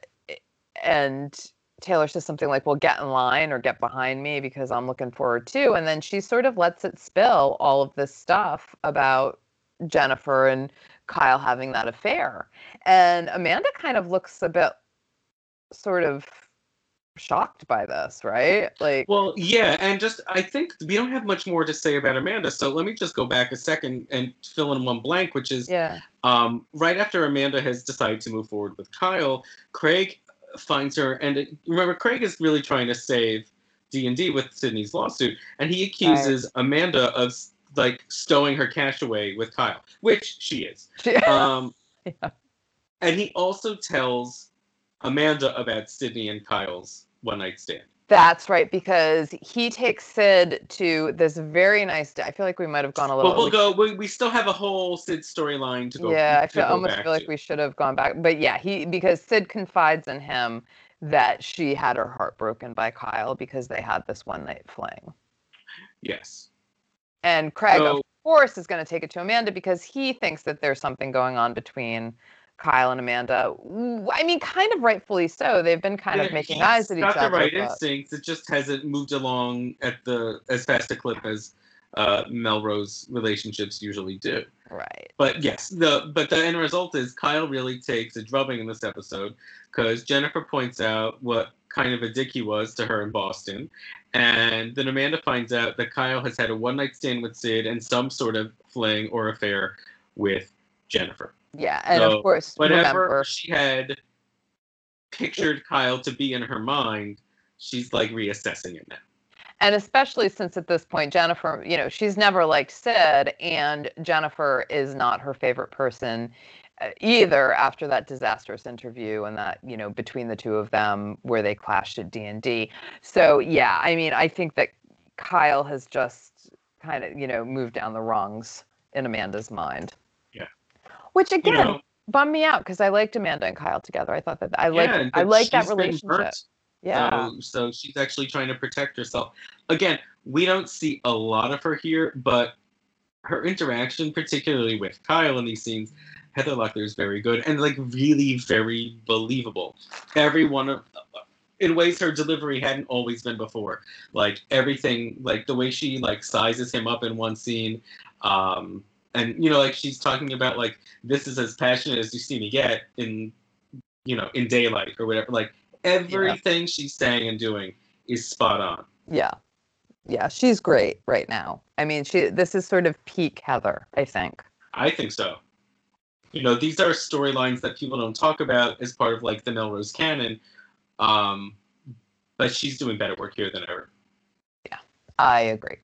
and Taylor says something like, "Well, get in line or get behind me because I'm looking forward too." And then she sort of lets it spill all of this stuff about Jennifer and Kyle having that affair. And Amanda kind of looks a bit sort of shocked by this, right? Like, Well, yeah, and just I think we don't have much more to say about Amanda, so let me just go back a second and fill in one blank, which is yeah. um, right after Amanda has decided to move forward with Kyle, Craig finds her, and it, remember, Craig is really trying to save D and D with Sydney's lawsuit, and he accuses right. Amanda of like stowing her cash away with Kyle, which she is. um, yeah. And he also tells Amanda about Sydney and Kyle's one night stand. That's right, because he takes Syd to this very nice. I feel like we might have gone a little. But we'll go. We, we still have a whole Syd storyline to go. Yeah, I feel, almost feel like we should have gone back. But yeah, he because Syd confides in him that she had her heart broken by Kyle because they had this one night fling. Yes. And Craig, so, of course, is going to take it to Amanda because he thinks that there's something going on between Kyle and Amanda. I mean, kind of rightfully so. They've been kind yeah, of making eyes at each other. Got the right but... instincts. It just hasn't moved along at the as fast a clip as uh, Melrose relationships usually do. Right. But yes, the but the end result is Kyle really takes a drubbing in this episode because Jennifer points out what kind of a dick he was to her in Boston, and then Amanda finds out that Kyle has had a one night stand with Syd and some sort of fling or affair with Jennifer. Yeah, and so of course, whatever remember. she had pictured Kyle to be in her mind, she's like reassessing it now. And especially since at this point, Jennifer, you know, she's never liked Syd, and Jennifer is not her favorite person uh, either after that disastrous interview and that you know between the two of them where they clashed at d&d so yeah i mean i think that kyle has just kind of you know moved down the rungs in amanda's mind which again you know, bummed me out because I liked Amanda and Kyle together. I thought that I like yeah, I like that relationship. Yeah. So, so she's actually trying to protect herself. Again, we don't see a lot of her here, but her interaction, particularly with Kyle in these scenes, Heather Locklear is very good and like really very believable. Every one of in ways her delivery hadn't always been before. Like everything, like the way she like sizes him up in one scene, um, and you know like she's talking about like this is as passionate as you see me get in you know in daylight or whatever. Like everything yeah. she's saying and doing is spot on. Yeah. Yeah she's great right now. I mean she this is sort of peak heather i think. I think so. You know these are storylines that people don't talk about as part of like the melrose canon um but she's doing better work here than ever. Yeah i agree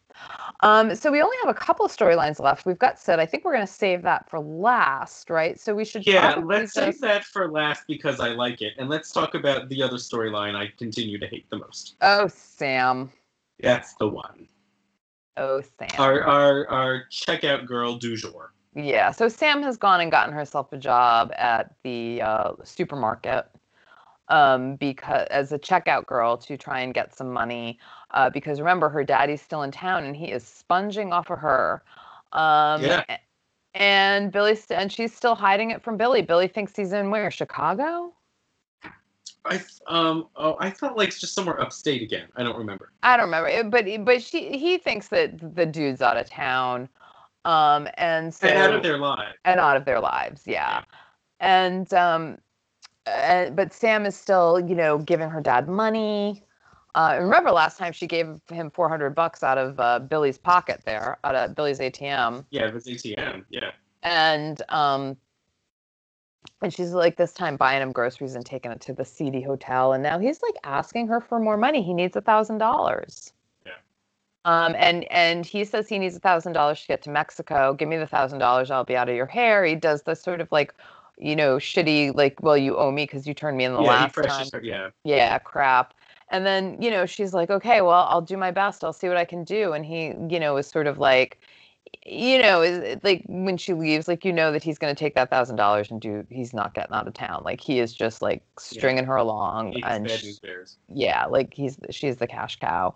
um, so we only have a couple of storylines left. We've got Syd. I think we're going to save that for last, right? So we should. Yeah, let's save that for last because I like it, and let's talk about the other storyline I continue to hate the most. Oh, Sam. That's the one. Oh, Sam. Our our our checkout girl du jour. Yeah. So Sam has gone and gotten herself a job at the uh, supermarket um, because as a checkout girl to try and get some money uh, because remember her daddy's still in town and he is sponging off of her. Um, yeah. And Billy and she's still hiding it from Billy. Billy thinks he's in where Chicago. I um oh I thought like just somewhere upstate again. I don't remember. I don't remember, but but she he thinks that the dude's out of town, um and so and out of their lives and out of their lives, yeah. yeah. And um uh, but Sam is still, you know, giving her dad money. Uh, remember last time she gave him 400 bucks out of uh, Billy's pocket there, out of Billy's ATM. Yeah, his ATM. Yeah. And um, and she's like this time buying him groceries and taking it to the seedy hotel, and now he's like asking her for more money. He needs a thousand dollars. Yeah. Um, and and he says he needs a thousand dollars to get to Mexico. Give me the thousand dollars, I'll be out of your hair. He does this sort of like you know, shitty like, well, you owe me because you turned me in the yeah, last time. Her, yeah. Yeah, crap. And then, you know, she's like, okay, well, I'll do my best. I'll see what I can do. And he, you know, is sort of like, you know, is like when she leaves, like you know that he's going to take that thousand dollars and do. He's not getting out of town. Like he is just like stringing yeah. her along, he's and she, yeah, like he's she's the cash cow.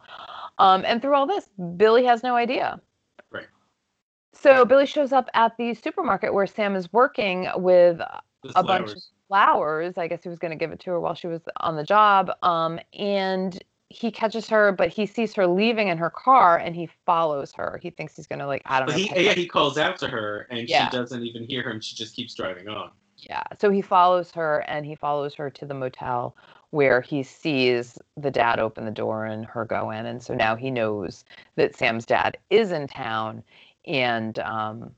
Um, and through all this, Billy has no idea. Right. So Billy shows up at the supermarket where Sam is working with a bunch of flowers. I guess he was going to give it to her while she was on the job. Um, and he catches her, but he sees her leaving in her car, and he follows her. He thinks he's going to like I don't know. He, yeah, he calls out to her, and yeah. she doesn't even hear him. She just keeps driving on. Yeah. So he follows her, and he follows her to the motel where he sees the dad open the door and her go in, and so now he knows that Sam's dad is in town and um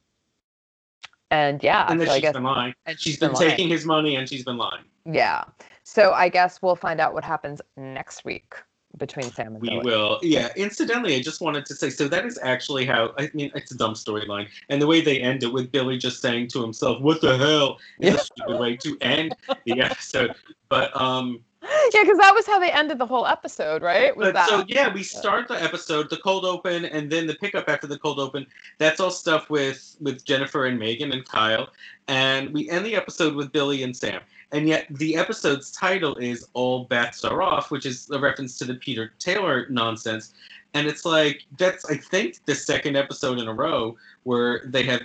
and yeah and then so she's guess, been lying. and she's, she's been, been taking his money and she's been lying. Yeah. So I guess we'll find out what happens next week between Sam and We Billy. will. Yeah. Incidentally, I just wanted to say so that is actually how I mean it's a dumb storyline. And the way they end it with Billy just saying to himself, What the hell? is Yeah. a stupid way to end the episode. But um Yeah, because that was how they ended the whole episode, right? Was but that? so yeah, we start the episode, the cold open, and then the pickup after the cold open. That's all stuff with with Jennifer and Megan and Kyle, and we end the episode with Billy and Sam. And yet the episode's title is "All Bets Are Off," which is a reference to the Peter Taylor nonsense. And it's like that's I think the second episode in a row where they have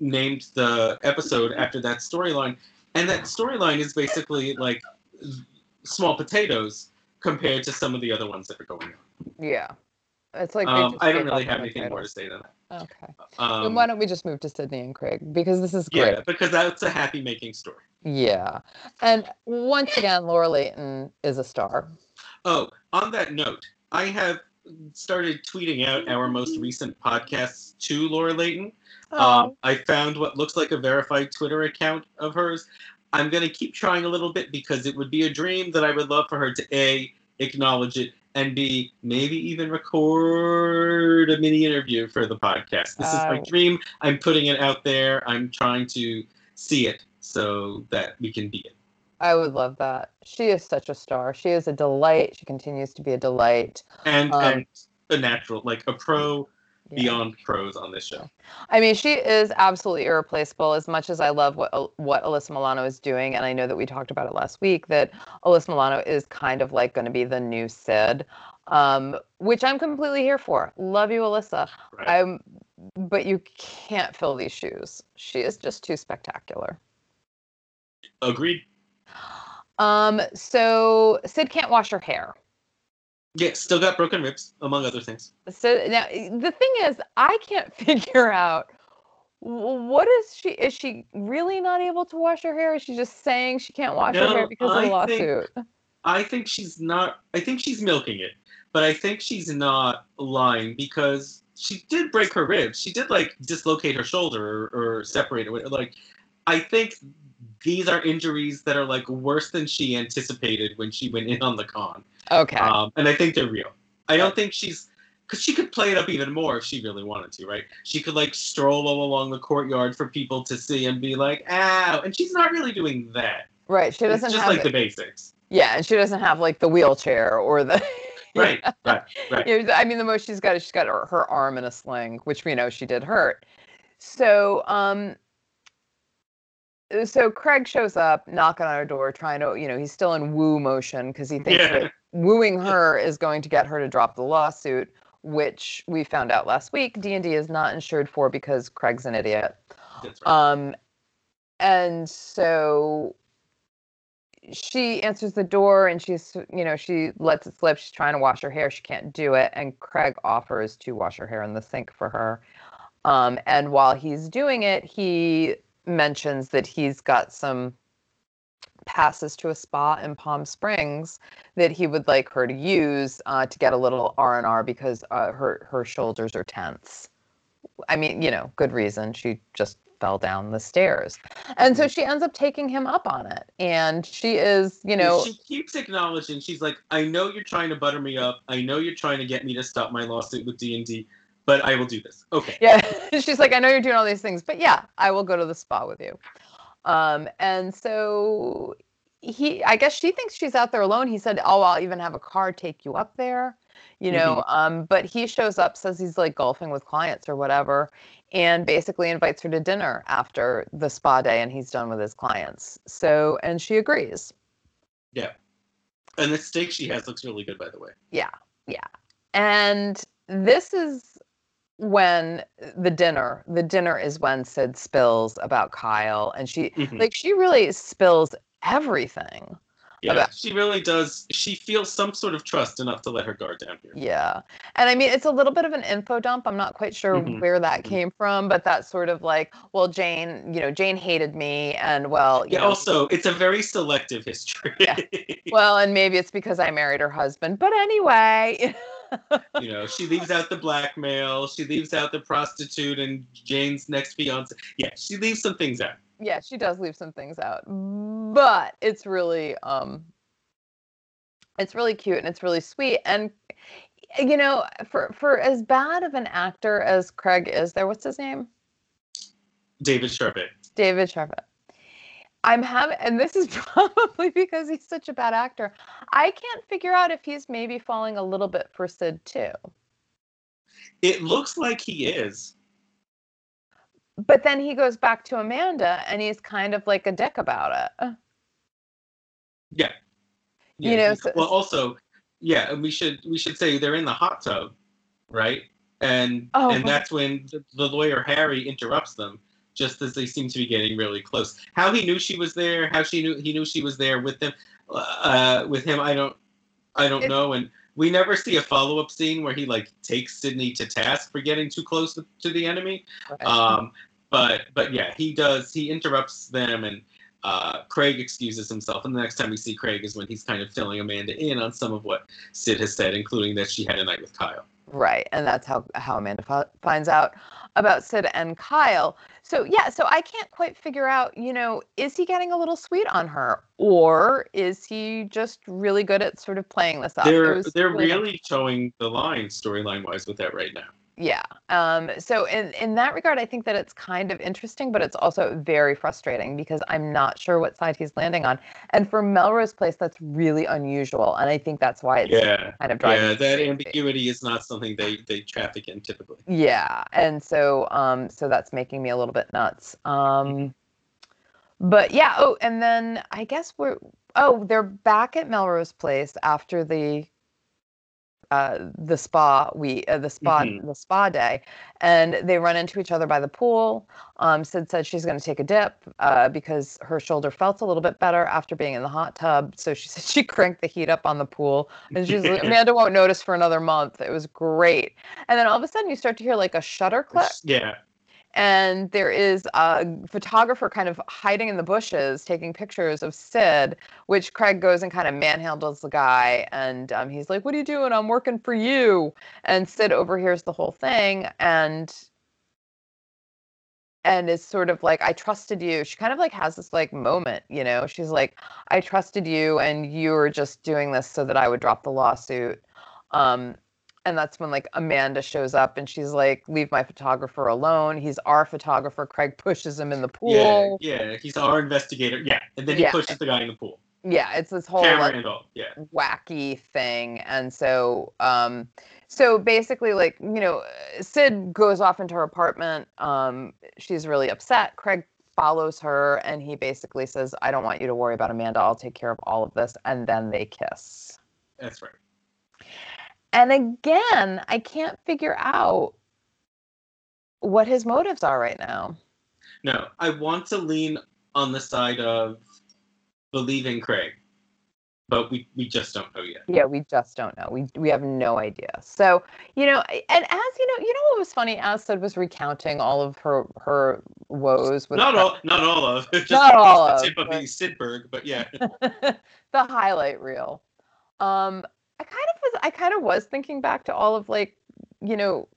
named the episode after that storyline, and that storyline is basically like small potatoes compared to some of the other ones that are going on. yeah. It's like Um, I don't really have anything more to say than that. Okay. Um, then why don't we just move to Sydney and Craig because this is great. yeah, because that's a happy making story. Yeah. And once again, Laura Leighton is a star. Oh, on that note, I have started tweeting out our most recent podcasts to Laura Leighton. Oh. Um, I found what looks like a verified Twitter account of hers. I'm going to keep trying a little bit because it would be a dream that I would love for her to A, acknowledge it, and B, maybe even record a mini interview for the podcast. This is my dream. I'm putting it out there. I'm trying to see it so that we can be it. I would love that. She is such a star. She is a delight. She continues to be a delight. And, Um, and a natural, like a pro Yeah. beyond pros on this show. I mean, she is absolutely irreplaceable. As much as I love what what Alyssa Milano is doing, and I know that we talked about it last week, that Alyssa Milano is kind of like going to be the new Syd, um, which I'm completely here for. Love you, Alyssa. Right? I'm, but you can't fill these shoes. She is just too spectacular. Agreed. Um, so Syd can't wash her hair. Yeah, still got broken ribs, among other things. So now the thing is, I can't figure out what is she? Is she really not able to wash her hair? Is she just saying she can't wash her hair because of the I think- lawsuit? I think she's not. I think she's milking it, but I think she's not lying because she did break her ribs. She did like dislocate her shoulder or, or separate it. Like, I think these are injuries that are like worse than she anticipated when she went in on the con. Okay. Um, and I think they're real. I don't think she's because she could play it up even more if she really wanted to, right? She could like stroll all along the courtyard for people to see and be like, "Ow!" And she's not really doing that. right. She doesn't just have like it- the basics, yeah, and she doesn't have like the wheelchair or the. right? Right. Right. You know, I mean, the most she's got is she's got her, her arm in a sling, which we know she did hurt. So, um, so Craig shows up, knocking on her door, trying to, you know, he's still in woo motion because he thinks Yeah. that wooing her is going to get her to drop the lawsuit, which we found out last week D and D is not insured for because Craig's an idiot. That's right. Um, and so she answers the door and she's, you know, she lets it slip. She's trying to wash her hair. She can't do it. And Craig offers to wash her hair in the sink for her. Um, and while he's doing it, he mentions that he's got some passes to a spa in Palm Springs that he would like her to use uh, to get a little R and R because uh, her her shoulders are tense. I mean, you know, good reason. She just fell down the stairs. And so she ends up taking him up on it. And she is, you know, she keeps acknowledging. She's like, "I know you're trying to butter me up. I know you're trying to get me to stop my lawsuit with D and D, but I will do this." Okay. yeah, she's like, I know you're doing all these things, but yeah, I will go to the spa with you. Um, and so he, I guess she thinks she's out there alone. He said, Oh, I'll even have a car take you up there, you know. Um, but he shows up, says he's like golfing with clients or whatever, and basically invites her to dinner after the spa day and he's done with his clients. So, and she agrees. Yeah. And the steak she has looks really good, by the way. Yeah. Yeah. And this is when the dinner, the dinner is when Syd spills about Kyle and she Mhm. like she really spills everything. Yeah, about- she really does. She feels some sort of trust enough to let her guard down here. Yeah. And I mean it's a little bit of an info dump. I'm not quite sure Mhm, where that mhm. came from, but that's sort of like, well, Jane, you know, Jane hated me and well, Yeah. know, Also, it's a very selective history. Yeah. well, and maybe it's because I married her husband. But anyway, you know, she leaves out the blackmail. She leaves out the prostitute and Jane's next fiance. Yeah, she leaves some things out. Yeah, she does leave some things out. but it's really um it's really cute and it's really sweet and you know for for as bad of an actor as Craig is there what's his name? David Charvet David Charvet I'm having and this is probably because he's such a bad actor. I can't figure out if he's maybe falling a little bit for Syd too. It looks like he is but then he goes back to Amanda and he's kind of like a dick about it. Yeah. You know so, well also yeah and we should we should say they're in the hot tub right? And oh, and that's when the, the, lawyer harry interrupts them just as they seem to be getting really close. How he knew she was there how she knew he knew she was there with them uh, with him i don't i don't know. And we never see a follow-up scene where he like takes sydney to task for getting too close to, to the enemy. Right. um but but yeah he does he interrupts them and uh, Craig excuses himself, and the next time we see Craig is when he's kind of filling Amanda in on some of what Syd has said, including that she had a night with Kyle. Right, and that's how how Amanda f- finds out about Syd and Kyle. So yeah, so I can't quite figure out, you know, is he getting a little sweet on her, or is he just really good at sort of playing this up? They're they're really showing the line storyline wise with that right now. Yeah. Um, so in in that regard, I think that it's kind of interesting, but it's also very frustrating because I'm not sure what side he's landing on. And for Melrose Place, that's really unusual, and I think that's why it's yeah. kind of driving. Yeah, that ambiguity is not something they they traffic in typically. Yeah, and so um, so that's making me a little bit nuts. Um, but yeah. Oh, and then I guess we're oh they're back at Melrose Place after the uh, the spa we uh, the spa mm-hmm. the spa day, and they run into each other by the pool. Um, Syd said she's going to take a dip uh, because her shoulder felt a little bit better after being in the hot tub. So she said she cranked the heat up on the pool, and she's like, Amanda won't notice for another month. It was great, and then all of a sudden you start to hear like a shutter click. Yeah and there is a photographer kind of hiding in the bushes taking pictures of Syd, which Craig goes and kind of manhandles the guy, and um, he's like, "What are you doing? I'm working for you." And Syd overhears the whole thing and and is sort of like, "I trusted you." She kind of like has this like moment, you know. She's like, "I trusted you, and you were just doing this so that I would drop the lawsuit." Um, and that's when like Amanda shows up and she's like, "Leave my photographer alone. He's our photographer." Craig pushes him in the pool. Yeah, yeah, he's our investigator. Yeah, and then he yeah. pushes the guy in the pool. Yeah, it's this whole Camera like, and all. Yeah. wacky thing, and so um, so basically, like you know, Syd goes off into her apartment. Um, she's really upset. Craig follows her, and he basically says, "I don't want you to worry about Amanda. I'll take care of all of this," and then they kiss. That's right. And again, I can't figure out what his motives are right now. No, I want to lean on the side of believing Craig, but we, we just don't know yet. Yeah, we just don't know. We we have no idea. So you know, and as you know, you know what was funny? As Syd was recounting all of her her woes with not all not all of just not all of tip of the Sidberg, but yeah, the highlight reel. Um, I kind of was I kind of was thinking back to all of like, you know,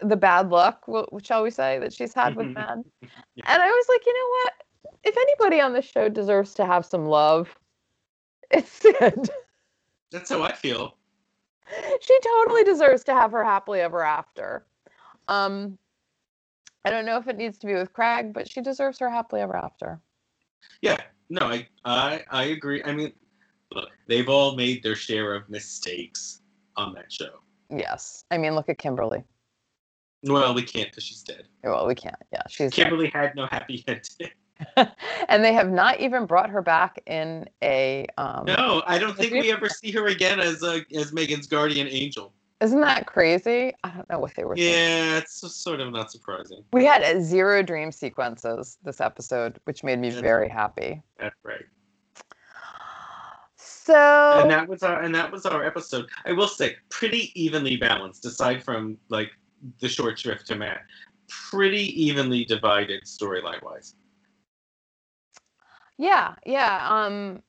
the bad luck, what shall we say, that she's had with mm-hmm. men. yeah. And I was like, you know what? If anybody on this show deserves to have some love, it's Syd. That's how I feel. She totally deserves to have her happily ever after. Um, I don't know if it needs to be with Craig, but she deserves her happily ever after. Yeah, no, I I I agree. I mean, look, they've all made their share of mistakes on that show. Yes. I mean, look at Kimberly. Well, we can't because she's dead. Well, we can't. Yeah, she's Kimberly dead. had no happy ending. and they have not even brought her back in a. Um, no, I don't think we ever see her again as a, as Megan's guardian angel. Isn't that crazy? I don't know what they were. Yeah, thinking. it's sort of not surprising. We had zero dream sequences this episode, which made me very happy. That's right. So and that was our and that was our episode. I will say pretty evenly balanced, aside from like the short shrift to Matt. Pretty evenly divided storyline wise. Yeah, yeah. Um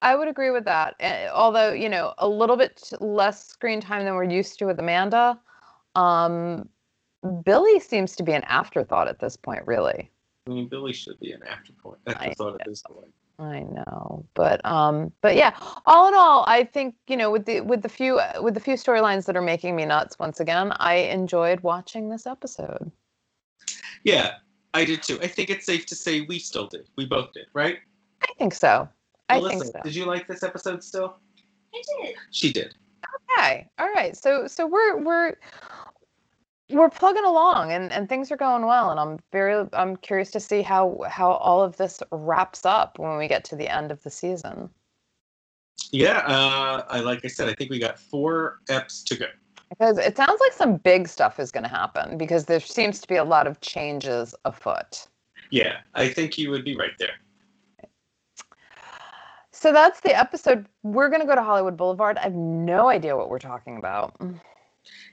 I would agree with that. Uh, although, you know, a little bit less screen time than we're used to with Amanda. Um Billy seems to be an afterthought at this point, really. I mean, Billy should be an afterpoint. Afterthought at this point. I know, but um, but yeah, all in all, I think you know with the with the few with the few storylines that are making me nuts once again, I enjoyed watching this episode. Yeah, I did too. I think it's safe to say we still did. We both did, right? I think so. I Melissa, think so. Did you like this episode still? I did. She did. Okay, all right. So so we're we're we're plugging along and, and things are going well and I'm very I'm curious to see how how all of this wraps up when we get to the end of the season. Yeah, uh, I like I said, I think we got four eps to go. Because it sounds like some big stuff is going to happen because there seems to be a lot of changes afoot. Yeah, I think you would be right there. So that's the episode. We're going to go to Hollywood Boulevard. I have no idea what we're talking about.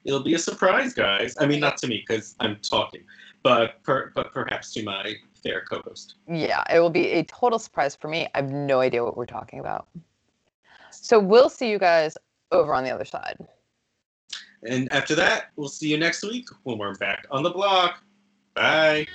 It'll be a surprise, guys. I mean, not to me because I'm talking, but per, but perhaps to my fair co-host. Yeah, it will be a total surprise for me. I have no idea what we're talking about. So we'll see you guys over on the other side. And after that, we'll see you next week when we're back on the block. Bye.